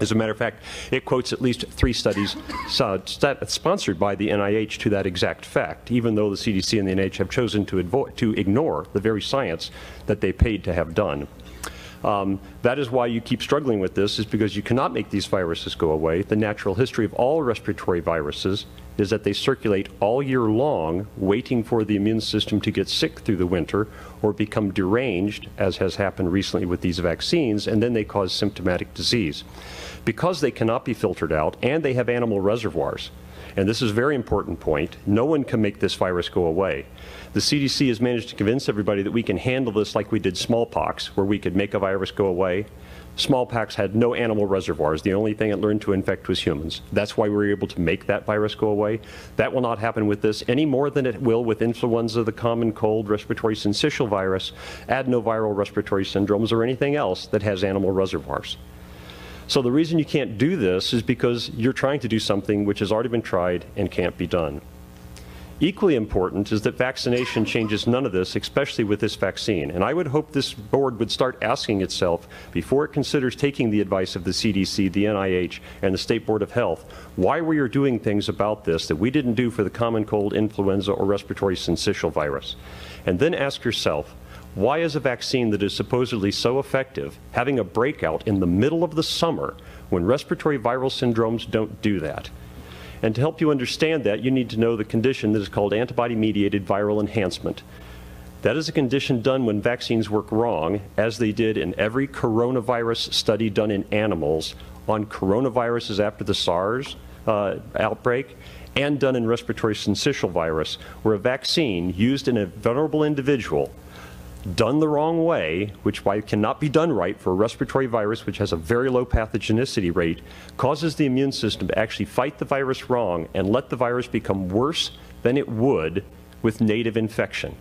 As a matter of fact, it quotes at least three studies sponsored by the NIH to that exact fact, even though the CDC and the NIH have chosen to, to ignore the very science that they paid to have done. Um, that is why you keep struggling with this, is because you cannot make these viruses go away. The natural history of all respiratory viruses is that they circulate all year long, waiting for the immune system to get sick through the winter or become deranged, as has happened recently with these vaccines, and then they cause symptomatic disease. Because they cannot be filtered out and they have animal reservoirs, and this is a very important point, no one can make this virus go away. The CDC has managed to convince everybody that we can handle this like we did smallpox, where we could make a virus go away. Smallpox had no animal reservoirs. The only thing it learned to infect was humans. That's why we were able to make that virus go away. That will not happen with this any more than it will with influenza, the common cold, respiratory syncytial virus, adenoviral respiratory syndromes, or anything else that has animal reservoirs. So the reason you can't do this is because you're trying to do something which has already been tried and can't be done. Equally important is that vaccination changes none of this, especially with this vaccine. And I would hope this board would start asking itself, before it considers taking the advice of the CDC, the NIH, and the State Board of Health, why we are doing things about this that we didn't do for the common cold, influenza, or respiratory syncytial virus. And then ask yourself, why is a vaccine that is supposedly so effective having a breakout in the middle of the summer when respiratory viral syndromes don't do that? And to help you understand that, you need to know the condition that is called antibody mediated viral enhancement. That is a condition done when vaccines work wrong, as they did in every coronavirus study done in animals on coronaviruses after the SARS uh, outbreak, and done in respiratory syncytial virus, where a vaccine used in a vulnerable individual done the wrong way, which by cannot be done right for a respiratory virus which has a very low pathogenicity rate, causes the immune system to actually fight the virus wrong and let the virus become worse than it would with native infection.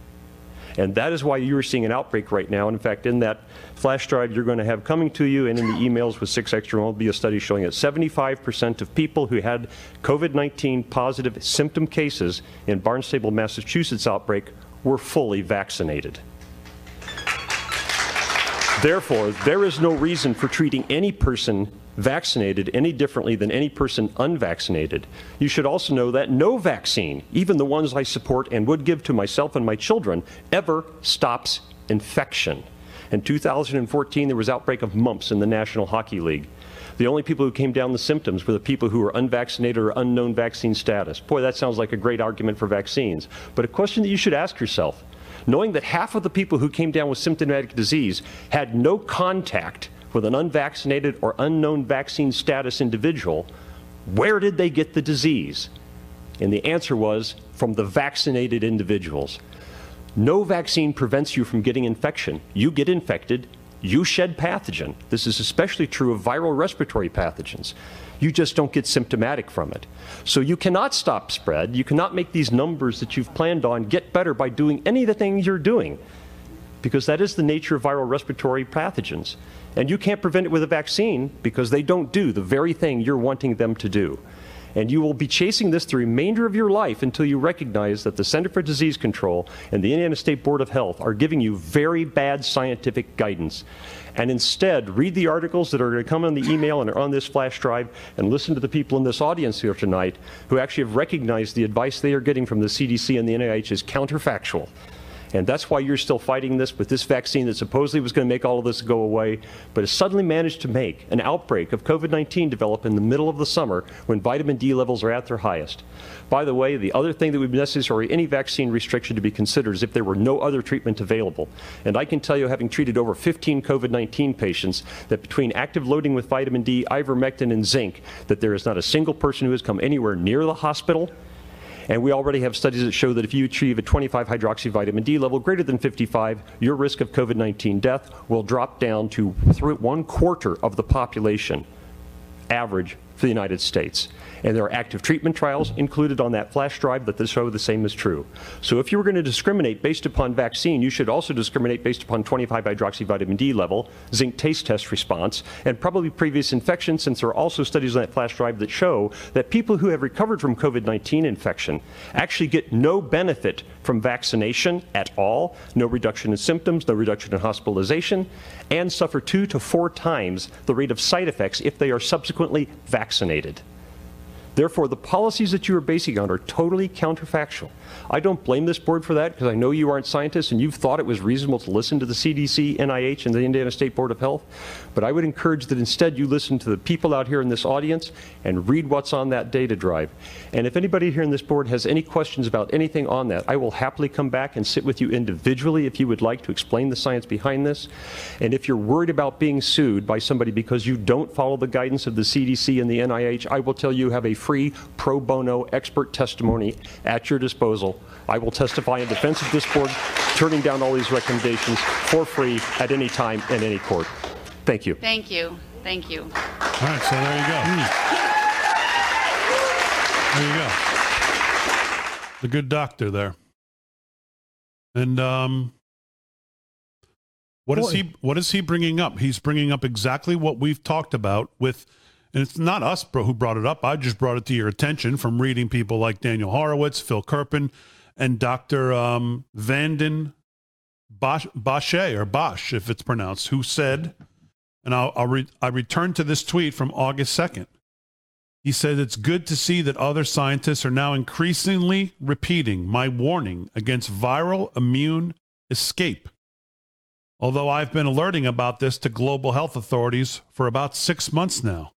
And that is why you are seeing an outbreak right now. And in fact, in that flash drive you're going to have coming to you and in the emails with six extra will be a study showing that 75% of people who had COVID-19 positive symptom cases in Barnstable, Massachusetts outbreak were fully vaccinated. Therefore, there is no reason for treating any person vaccinated any differently than any person unvaccinated. You should also know that no vaccine, even the ones I support and would give to myself and my children, ever stops infection. In 2014, there was an outbreak of mumps in the National Hockey League. The only people who came down the symptoms were the people who were unvaccinated or unknown vaccine status. Boy, that sounds like a great argument for vaccines. But a question that you should ask yourself knowing that half of the people who came down with symptomatic disease had no contact with an unvaccinated or unknown vaccine status individual, where did they get the disease? And the answer was from the vaccinated individuals. No vaccine prevents you from getting infection. You get infected, you shed pathogen. This is especially true of viral respiratory pathogens. You just don't get symptomatic from it. So you cannot stop spread. You cannot make these numbers that you've planned on get better by doing any of the things you're doing because that is the nature of viral respiratory pathogens. And you can't prevent it with a vaccine because they don't do the very thing you're wanting them to do. And you will be chasing this the remainder of your life until you recognize that the Center for Disease Control and the Indiana State Board of Health are giving you very bad scientific guidance. And instead, read the articles that are going to come in the email and are on this flash drive and listen to the people in this audience here tonight who actually have recognized the advice they are getting from the CDC and the NIH is counterfactual And that's why you're still fighting this with this vaccine that supposedly was going to make all of this go away, but has suddenly managed to make an outbreak of COVID 19 develop in the middle of the summer when vitamin D levels are at their highest. By the way, the other thing that would be necessary any vaccine restriction to be considered is if there were no other treatment available. And I can tell you, having treated over 15 COVID 19 patients, that between active loading with vitamin D, ivermectin, and zinc, that there is not a single person who has come anywhere near the hospital. And we already have studies that show that if you achieve a 25 hydroxy vitamin D level greater than 55, your risk of COVID 19 death will drop down to one quarter of the population average for the United States and there are active treatment trials included on that flash drive that show the same is true. So if you were going to discriminate based upon vaccine, you should also discriminate based upon 25 hydroxy vitamin D level, zinc taste test response, and probably previous infection, since there are also studies on that flash drive that show that people who have recovered from COVID 19 infection actually get no benefit from vaccination at all, no reduction in symptoms, no reduction in hospitalization, and suffer two to four times the rate of side effects if they are subsequently vaccinated. Therefore, the policies that you are basing on are totally counterfactual. I don't blame this board for that because I know you aren't scientists and you've thought it was reasonable to listen to the CDC, NIH, and the Indiana State Board of Health. But I would encourage that instead you listen to the people out here in this audience and read what's on that data drive. And if anybody here in this board has any questions about anything on that, I will happily come back and sit with you individually if you would like to explain the science behind this. And if you're worried about being sued by somebody because you don't follow the guidance of the CDC and the NIH, I will tell you have a free pro bono expert testimony at your disposal. I will testify in defense of this board, turning down all these recommendations for free at any time in any court. Thank you. Thank you. Thank you. All right, so there you go. There you go. The good doctor there. And um, what is he? What is he bringing up? He's bringing up exactly what we've talked about with, and it's not us bro, who brought it up. I just brought it to your attention from reading people like Daniel Horowitz, Phil Kerpen, and Dr. Um, Vanden Bossche, or Bosch, if it's pronounced, who said, and I'll, I'll re- I return to this tweet from August 2nd. He said, It's good to see that other scientists are now increasingly repeating my warning against viral immune escape. Although I've been alerting about this to global health authorities for about six months now.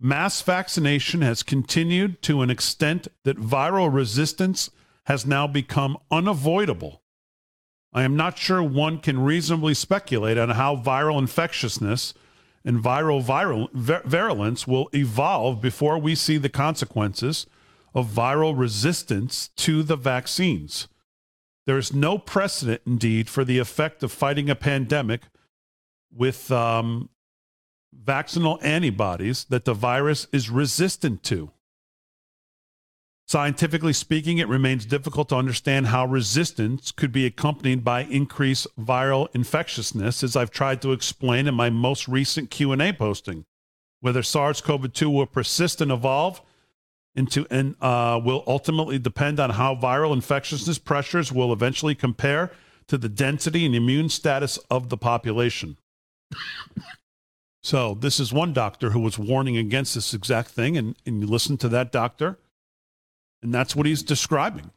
Mass vaccination has continued to an extent that viral resistance has now become unavoidable. I am not sure one can reasonably speculate on how viral infectiousness and viral, viral virulence will evolve before we see the consequences of viral resistance to the vaccines. There is no precedent, indeed, for the effect of fighting a pandemic with um, vaccinal antibodies that the virus is resistant to. Scientifically speaking, it remains difficult to understand how resistance could be accompanied by increased viral infectiousness, as I've tried to explain in my most recent Q&A posting. Whether SARS-CoV-2 will persist and evolve into and uh, will ultimately depend on how viral infectiousness pressures will eventually compare to the density and immune status of the population. so this is one doctor who was warning against this exact thing, and, and you listen to that doctor and that's what he's describing.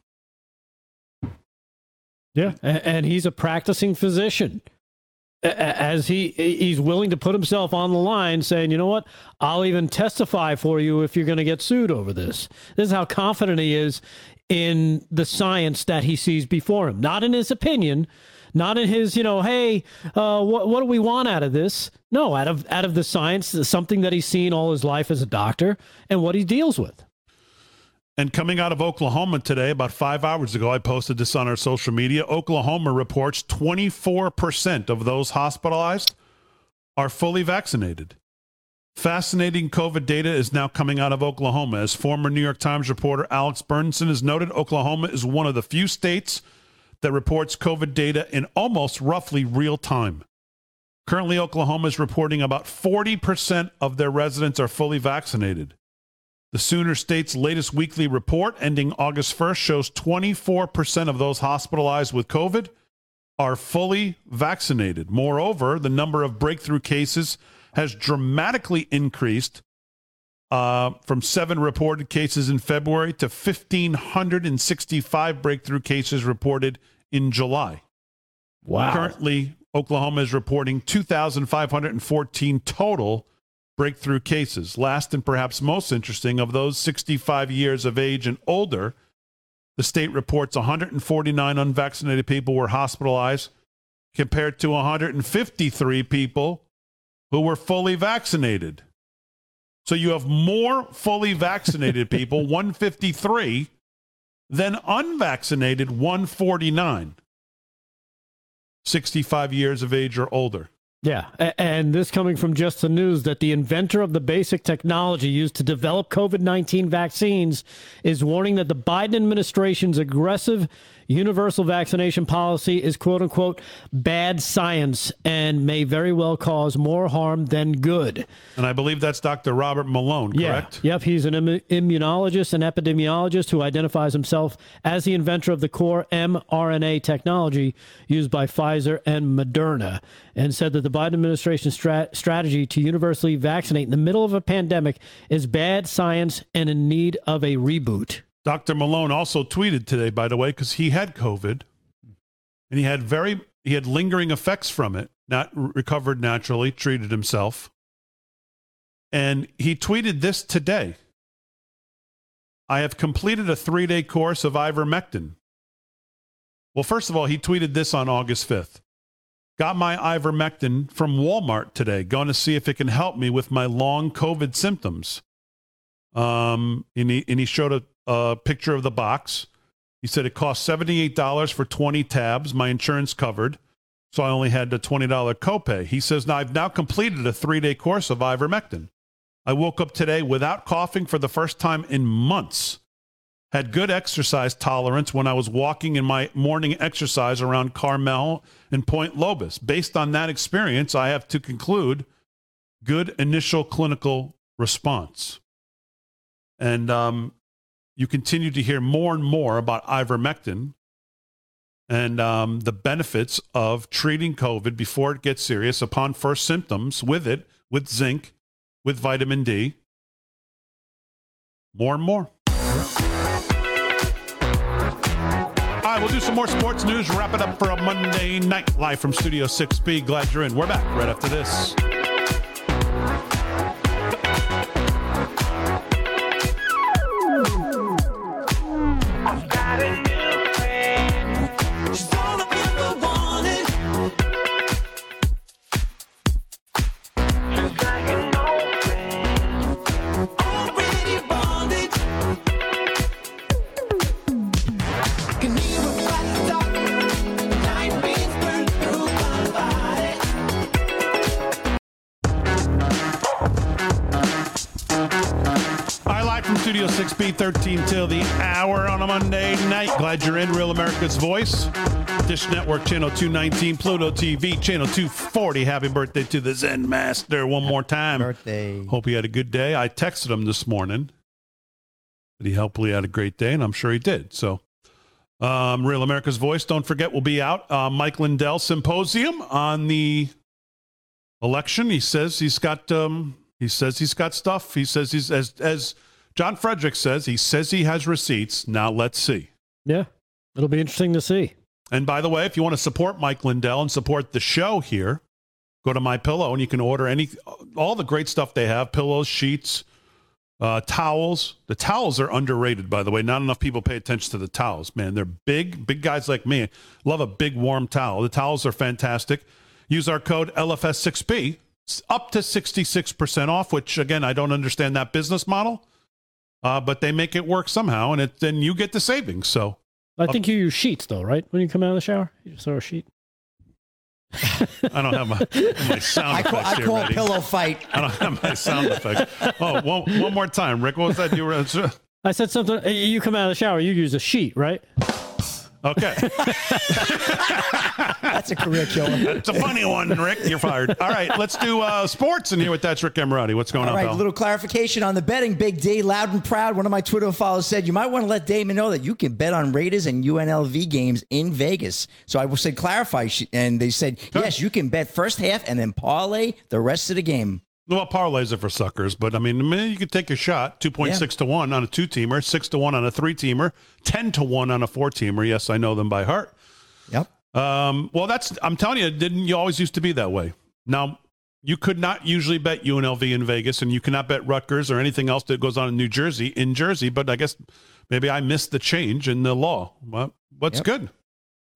Yeah, and he's a practicing physician. As he he's willing to put himself on the line, saying, "You know what? I'll even testify for you if you're going to get sued over this." This is how confident he is in the science that he sees before him, not in his opinion, not in his, you know, hey, uh, what what do we want out of this? No, out of out of the science, something that he's seen all his life as a doctor, and what he deals with. And coming out of Oklahoma today, about five hours ago, I posted this on our social media. Oklahoma reports 24% of those hospitalized are fully vaccinated. Fascinating COVID data is now coming out of Oklahoma. As former New York Times reporter Alex Berenson has noted, Oklahoma is one of the few states that reports COVID data in almost roughly real time. Currently, Oklahoma is reporting about 40% of their residents are fully vaccinated. The Sooner State's latest weekly report, ending August 1st, shows 24% of those hospitalized with COVID are fully vaccinated. Moreover, the number of breakthrough cases has dramatically increased uh, from seven reported cases in February to 1,565 breakthrough cases reported in July. Wow. Currently, Oklahoma is reporting 2,514 total breakthrough cases. Last and perhaps most interesting, of those 65 years of age and older, the state reports 149 unvaccinated people were hospitalized compared to 153 people who were fully vaccinated. So you have more fully vaccinated people, 153, than unvaccinated, 149. 65 years of age or older. Yeah, and this coming from just the news that the inventor of the basic technology used to develop COVID 19 vaccines is warning that the Biden administration's aggressive universal vaccination policy is quote unquote bad science and may very well cause more harm than good. And I believe that's Dr. Robert Malone, correct? Yeah. Yep. He's an Im- immunologist and epidemiologist who identifies himself as the inventor of the core mRNA technology used by Pfizer and Moderna, and said that the Biden administration's strat- strategy to universally vaccinate in the middle of a pandemic is bad science and in need of a reboot. Dr. Malone also tweeted today, by the way, because he had COVID and he had very he had lingering effects from it, not recovered naturally, treated himself. And he tweeted this today. I have completed a three day course of ivermectin. Well, first of all, he tweeted this on August 5th. Got my ivermectin from Walmart today. Going to see if it can help me with my long COVID symptoms. Um, and he, and he showed a, a picture of the box. He said it cost $78 for 20 tabs. My insurance covered. So I only had the $20 copay. He says, now I've now completed a three day course of ivermectin. I woke up today without coughing for the first time in months. Had good exercise tolerance when I was walking in my morning exercise around Carmel and Point Lobos. Based on that experience, I have to conclude good initial clinical response. And um, you continue to hear more and more about ivermectin and um, the benefits of treating COVID before it gets serious upon first symptoms with it, with zinc, with vitamin D. More and more. All right, we'll do some more sports news, wrap it up for a Monday night live from Studio 6B. Glad you're in. We're back right after this. 6B, 13 till the hour on a Monday night. Glad you're in. Real America's Voice. Dish Network, Channel 219, Pluto TV, Channel 240. Happy birthday to the Zen Master one more time. Birthday. Hope he had a good day. I texted him this morning that he hopefully had a great day, and I'm sure he did. So, um, Real America's Voice, don't forget, we'll be out. Uh, Mike Lindell Symposium on the election. He says he's got um, he says he's got stuff. He says he's as as John Frederick says, he says he has receipts. Now let's see. Yeah, it'll be interesting to see. And by the way, if you want to support Mike Lindell and support the show here, go to My Pillow and you can order any all the great stuff they have: pillows, sheets, uh, towels. The towels are underrated, by the way. Not enough people pay attention to the towels. Man, they're big. Big guys like me love a big warm towel. The towels are fantastic. Use our code LFS6B. It's up to 66% off, which again, I don't understand that business model. Uh, but they make it work somehow, and it, then you get the savings. So I think you use sheets though, right? When you come out of the shower, you just throw a sheet. I don't have my, my sound I call, effects I here call ready. pillow fight. I don't have my sound effects. Oh, one, one more time, Rick. What was that you were? I said something. uh, You come out of the shower, you use a sheet, right? Okay. That's a career killer. It's a funny one, Rick. You're fired. All right, let's do uh, sports in here with that's Rick Emirati. What's going All on, right, pal? a little clarification on the betting. Big D, loud and proud. One of my Twitter followers said you might want to let Damon know that you can bet on Raiders and UNLV games in Vegas. So I said clarify, and they said yes, you can bet first half and then parlay the rest of the game. Well, parlays are for suckers, but I mean, you could take a shot. Two point six to one on a two teamer, six to one on a three teamer, ten to one on a four teamer. Yes, I know them by heart. Yep. Um, well, that's I'm telling you, didn't you always used to be that way? Now you could not usually bet UNLV in Vegas, and you cannot bet Rutgers or anything else that goes on in New Jersey in Jersey. But I guess maybe I missed the change in the law. Well, what's Yep. good?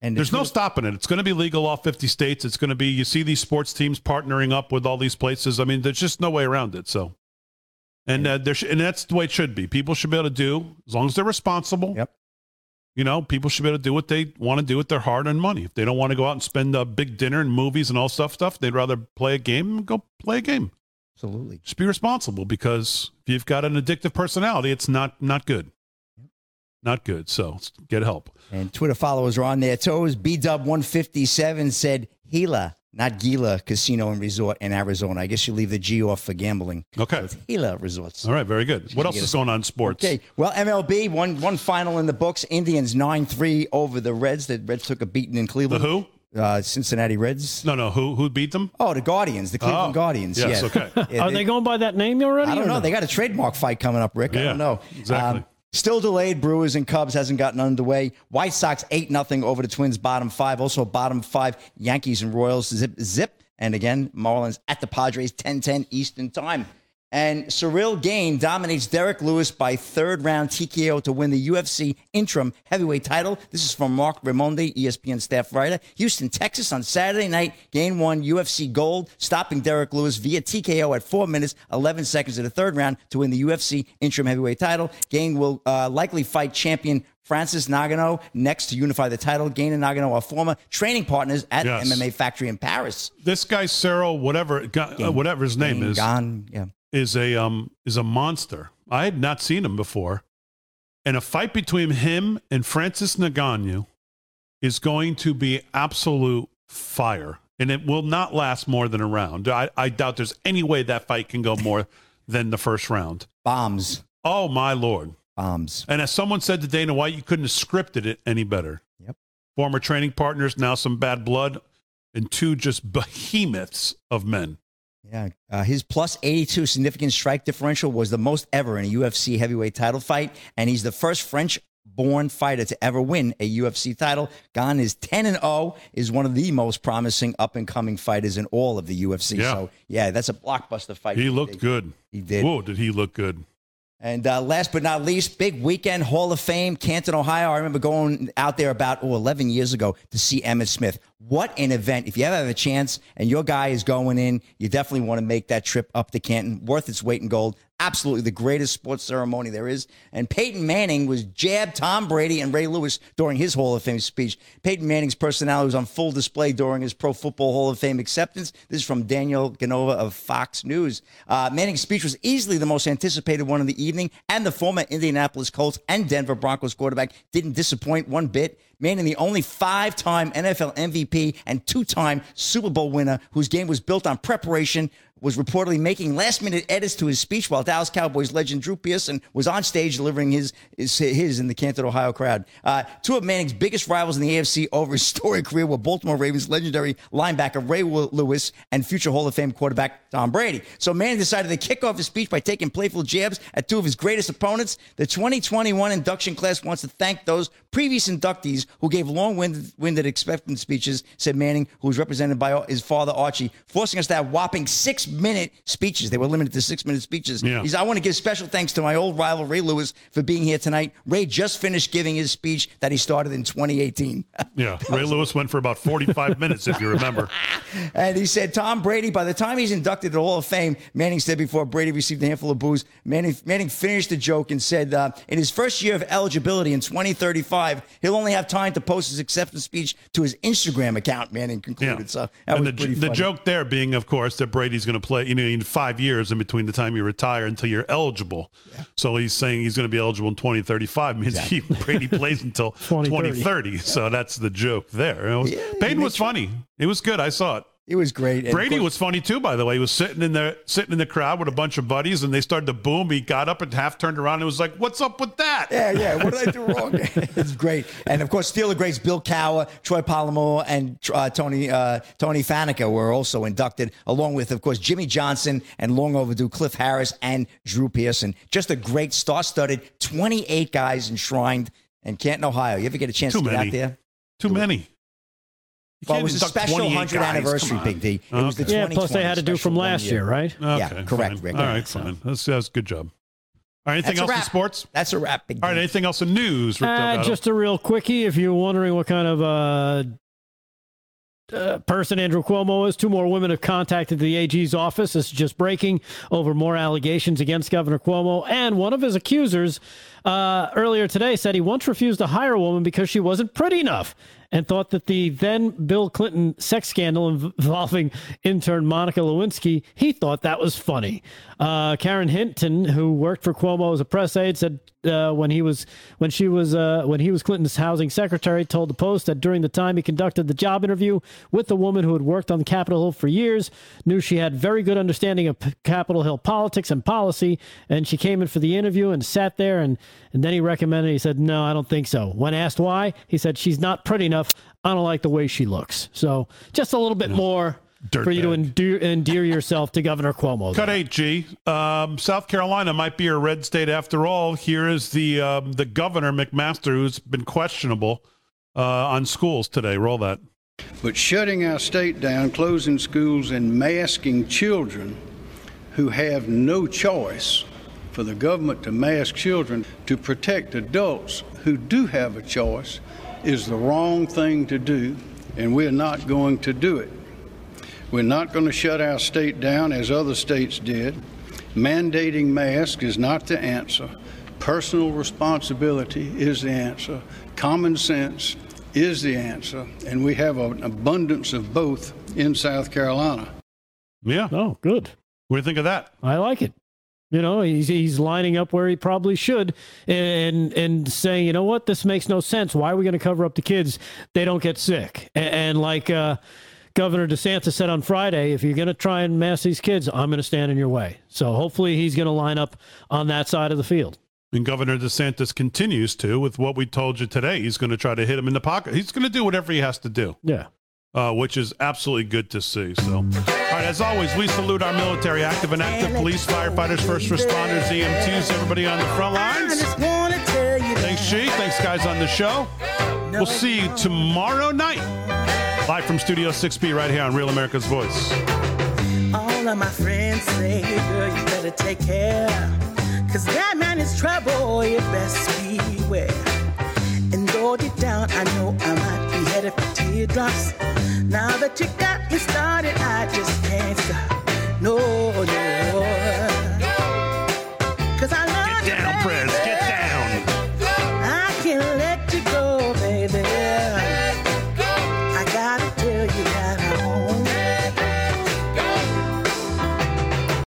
And There's no stopping it. It's going to be legal all 50 states. It's going to be, you see these sports teams partnering up with all these places. I mean, there's just no way around it. So, and uh, there, sh- and that's the way it should be. People should be able to do, as long as they're responsible. Yep. You know, people should be able to do what they want to do with their hard-earned money. If they don't want to go out and spend a big dinner and movies and all stuff, stuff, they'd rather play a game. Go play a game. Absolutely. Just be responsible because if you've got an addictive personality, it's not not good. Not good. So get help. And Twitter followers are on their toes. B Dub 157 said Gila, not Gila Casino and Resort in Arizona. I guess you leave the G off for gambling. Okay. It's Gila Resorts. All right, very good. What else is going on in sports? Okay. Well, MLB, one one final in the books. Indians 9 3 over the Reds. The Reds took a beating in Cleveland. The who? Uh, Cincinnati Reds. No, no. Who who beat them? Oh, the Guardians, the Cleveland Oh, Guardians. yes, yeah. okay. Yeah, Are they going by that name already? I don't know. no? They got a trademark fight coming up, Rick. Yeah, I don't know. exactly. Still delayed. Brewers and Cubs hasn't gotten underway. White Sox eight nothing over the Twins. Bottom five. Also bottom five. Yankees and Royals zip zip. And again, Marlins at the Padres 10-10 Eastern time. And Ciryl Gane dominates Derrick Lewis by third round TKO to win the UFC interim heavyweight title. This is from Marc Raimondi, ESPN staff writer. Houston, Texas on Saturday night. Gane won UFC gold, stopping Derrick Lewis via TKO at 4 minutes, 11 seconds of the third round to win the UFC interim heavyweight title. Gane will uh, likely fight champion Francis Ngannou next to unify the title. Gane and Ngannou are former training partners at Yes. MMA Factory in Paris. This guy Cyril, whatever uh, whatever his name Gane, is, Gone, yeah. Is a um is a monster. I had not seen him before, and a fight between him and Francis Ngannou is going to be absolute fire, and it will not last more than a round. I, I doubt there's any way that fight can go more than the first round. Bombs. Oh my lord, bombs. And as someone said to Dana White, you couldn't have scripted it any better. Yep. Former training partners, now some bad blood, and two just behemoths of men. Yeah, uh, his plus 82 significant strike differential was the most ever in a UFC heavyweight title fight, and he's the first French born fighter to ever win a UFC title. Gane is 10 and 0, is one of the most promising up and coming fighters in all of the UFC. Yeah. So, yeah, that's a blockbuster fight. He looked good. He did. Whoa, did he look good? And uh, last but not least, big weekend Hall of Fame, Canton, Ohio. I remember going out there about oh, 11 years ago to see Emmitt Smith. What an event. If you ever have a chance and your guy is going in, you definitely want to make that trip up to Canton. Worth its weight in gold. Absolutely the greatest sports ceremony there is. And Peyton Manning was jabbed Tom Brady and Ray Lewis during his Hall of Fame speech. Peyton Manning's personality was on full display during his Pro Football Hall of Fame acceptance. This is from Daniel Canova of Fox News. Uh, Manning's speech was easily the most anticipated one of the evening, and the former Indianapolis Colts and Denver Broncos quarterback didn't disappoint one bit. Manning, the only five time NFL MVP and two time Super Bowl winner whose game was built on preparation, was reportedly making last minute edits to his speech while Dallas Cowboys legend Drew Pearson was on stage delivering his his, his in the Canton, Ohio crowd. Uh, two of Manning's biggest rivals in the AFC over his storied career were Baltimore Ravens legendary linebacker Ray Lewis and future Hall of Fame quarterback Tom Brady. So Manning decided to kick off his speech by taking playful jabs at two of his greatest opponents. The 2021 induction class wants to thank those previous inductees who gave long-winded expectant speeches, said Manning, who was represented by his father Archie, forcing us to have whopping six-minute speeches. They were limited to six-minute speeches. Yeah. He's, I want to give special thanks to my old rival Ray Lewis for being here tonight. Ray just finished giving his speech that he started in 2018. Yeah, Ray Lewis went for about 45 minutes, if you remember. And he said, Tom Brady, by the time he's inducted to the Hall of Fame, Manning said before Brady received a handful of booze, Manning, Manning finished the joke and said, uh, in his first year of eligibility in 2035, he'll only have time to post his acceptance speech to his Instagram account, Manning concluded. Yeah. So that and was the, pretty the funny. joke there being, of course, that Brady's going to play, you know, in five years in between the time you retire until you're eligible. So he's saying he's going to be eligible in 2035 means he, Brady plays until 2030. 2030. So that's the joke there. Was, Peyton was funny. It was good. I saw it. It was great. And Brady course- was funny too, by the way. He was sitting in the sitting in the crowd with a bunch of buddies, and they started to boom. He got up and half turned around and was like, "What's up with that?" Yeah, yeah. What did I do wrong? it's great. And of course, Steeler greats Bill Cowher, Troy Polamalu, and uh, Tony uh, Tony Faneca were also inducted, along with, of course, Jimmy Johnson and long overdue Cliff Harris and Drew Pearson. Just a great star-studded 28 guys enshrined in Canton, Ohio. You ever get a chance Too to get out there? Too many. Well, it was a special 28 100 anniversary, Big D. It was the Yeah, plus they had to do 2020 from last one year, right? Yeah, correct, fine. Rick. All right, So- fine. That's, that's good job. All right, anything else in sports? That's a wrap, Big All right, anything else in news? Uh, just a real quickie. If you're wondering what kind of uh, uh, person Andrew Cuomo is, two more women have contacted the AG's office. This is just breaking over more allegations against Governor Cuomo. And one of his accusers uh, earlier today said he once refused to hire a woman because she wasn't pretty enough and thought that the then Bill Clinton sex scandal involving intern Monica Lewinsky, he thought that was funny. Uh, Karen Hinton, who worked for Cuomo as a press aide, said uh, when he was when she was uh, when he was Clinton's housing secretary, told the Post that during the time he conducted the job interview with the woman who had worked on Capitol Hill for years, knew she had very good understanding of Capitol Hill politics and policy, and she came in for the interview and sat there and and then he recommended. He said, "No, I don't think so." When asked why, he said, "She's not pretty enough. I don't like the way she looks." So just a little bit more for you to endear, endear yourself to Governor Cuomo. Cut eight, G. Um, South Carolina might be a red state after all. Here is the um, the governor McMaster, who's been questionable uh, on schools today. Roll that. But shutting our state down, closing schools, and masking children who have no choice for the government to mask children to protect adults who do have a choice is the wrong thing to do, and we're not going to do it. We're not going to shut our state down as other states did. Mandating masks is not the answer. Personal responsibility is the answer. Common sense is the answer. And we have an abundance of both in South Carolina. Yeah. Oh, good. What do you think of that? I like it. You know, he's he's lining up where he probably should, and and saying, you know what, this makes no sense. Why are we going to cover up the kids? They don't get sick. And, and like uh, Governor DeSantis said on Friday, if you're going to try and mask these kids, I'm going to stand in your way. So hopefully he's going to line up on that side of the field. And Governor DeSantis continues to, with what we told you today, he's going to try to hit him in the pocket. He's going to do whatever he has to do. Yeah. Uh, which is absolutely good to see. So, all right, as always, we salute our military, active and active police, firefighters, first responders, EMTs, everybody on the front lines. Thanks, G. Thanks, guys, on the show. We'll see you tomorrow night, live from Studio 6B, right here on Real America's Voice. All of my friends say, girl, you better take care. Cause that man is trouble, you best beware. And it down, I know I might be headed for teardrops. Now that you got me started, I just can't stop. No, no,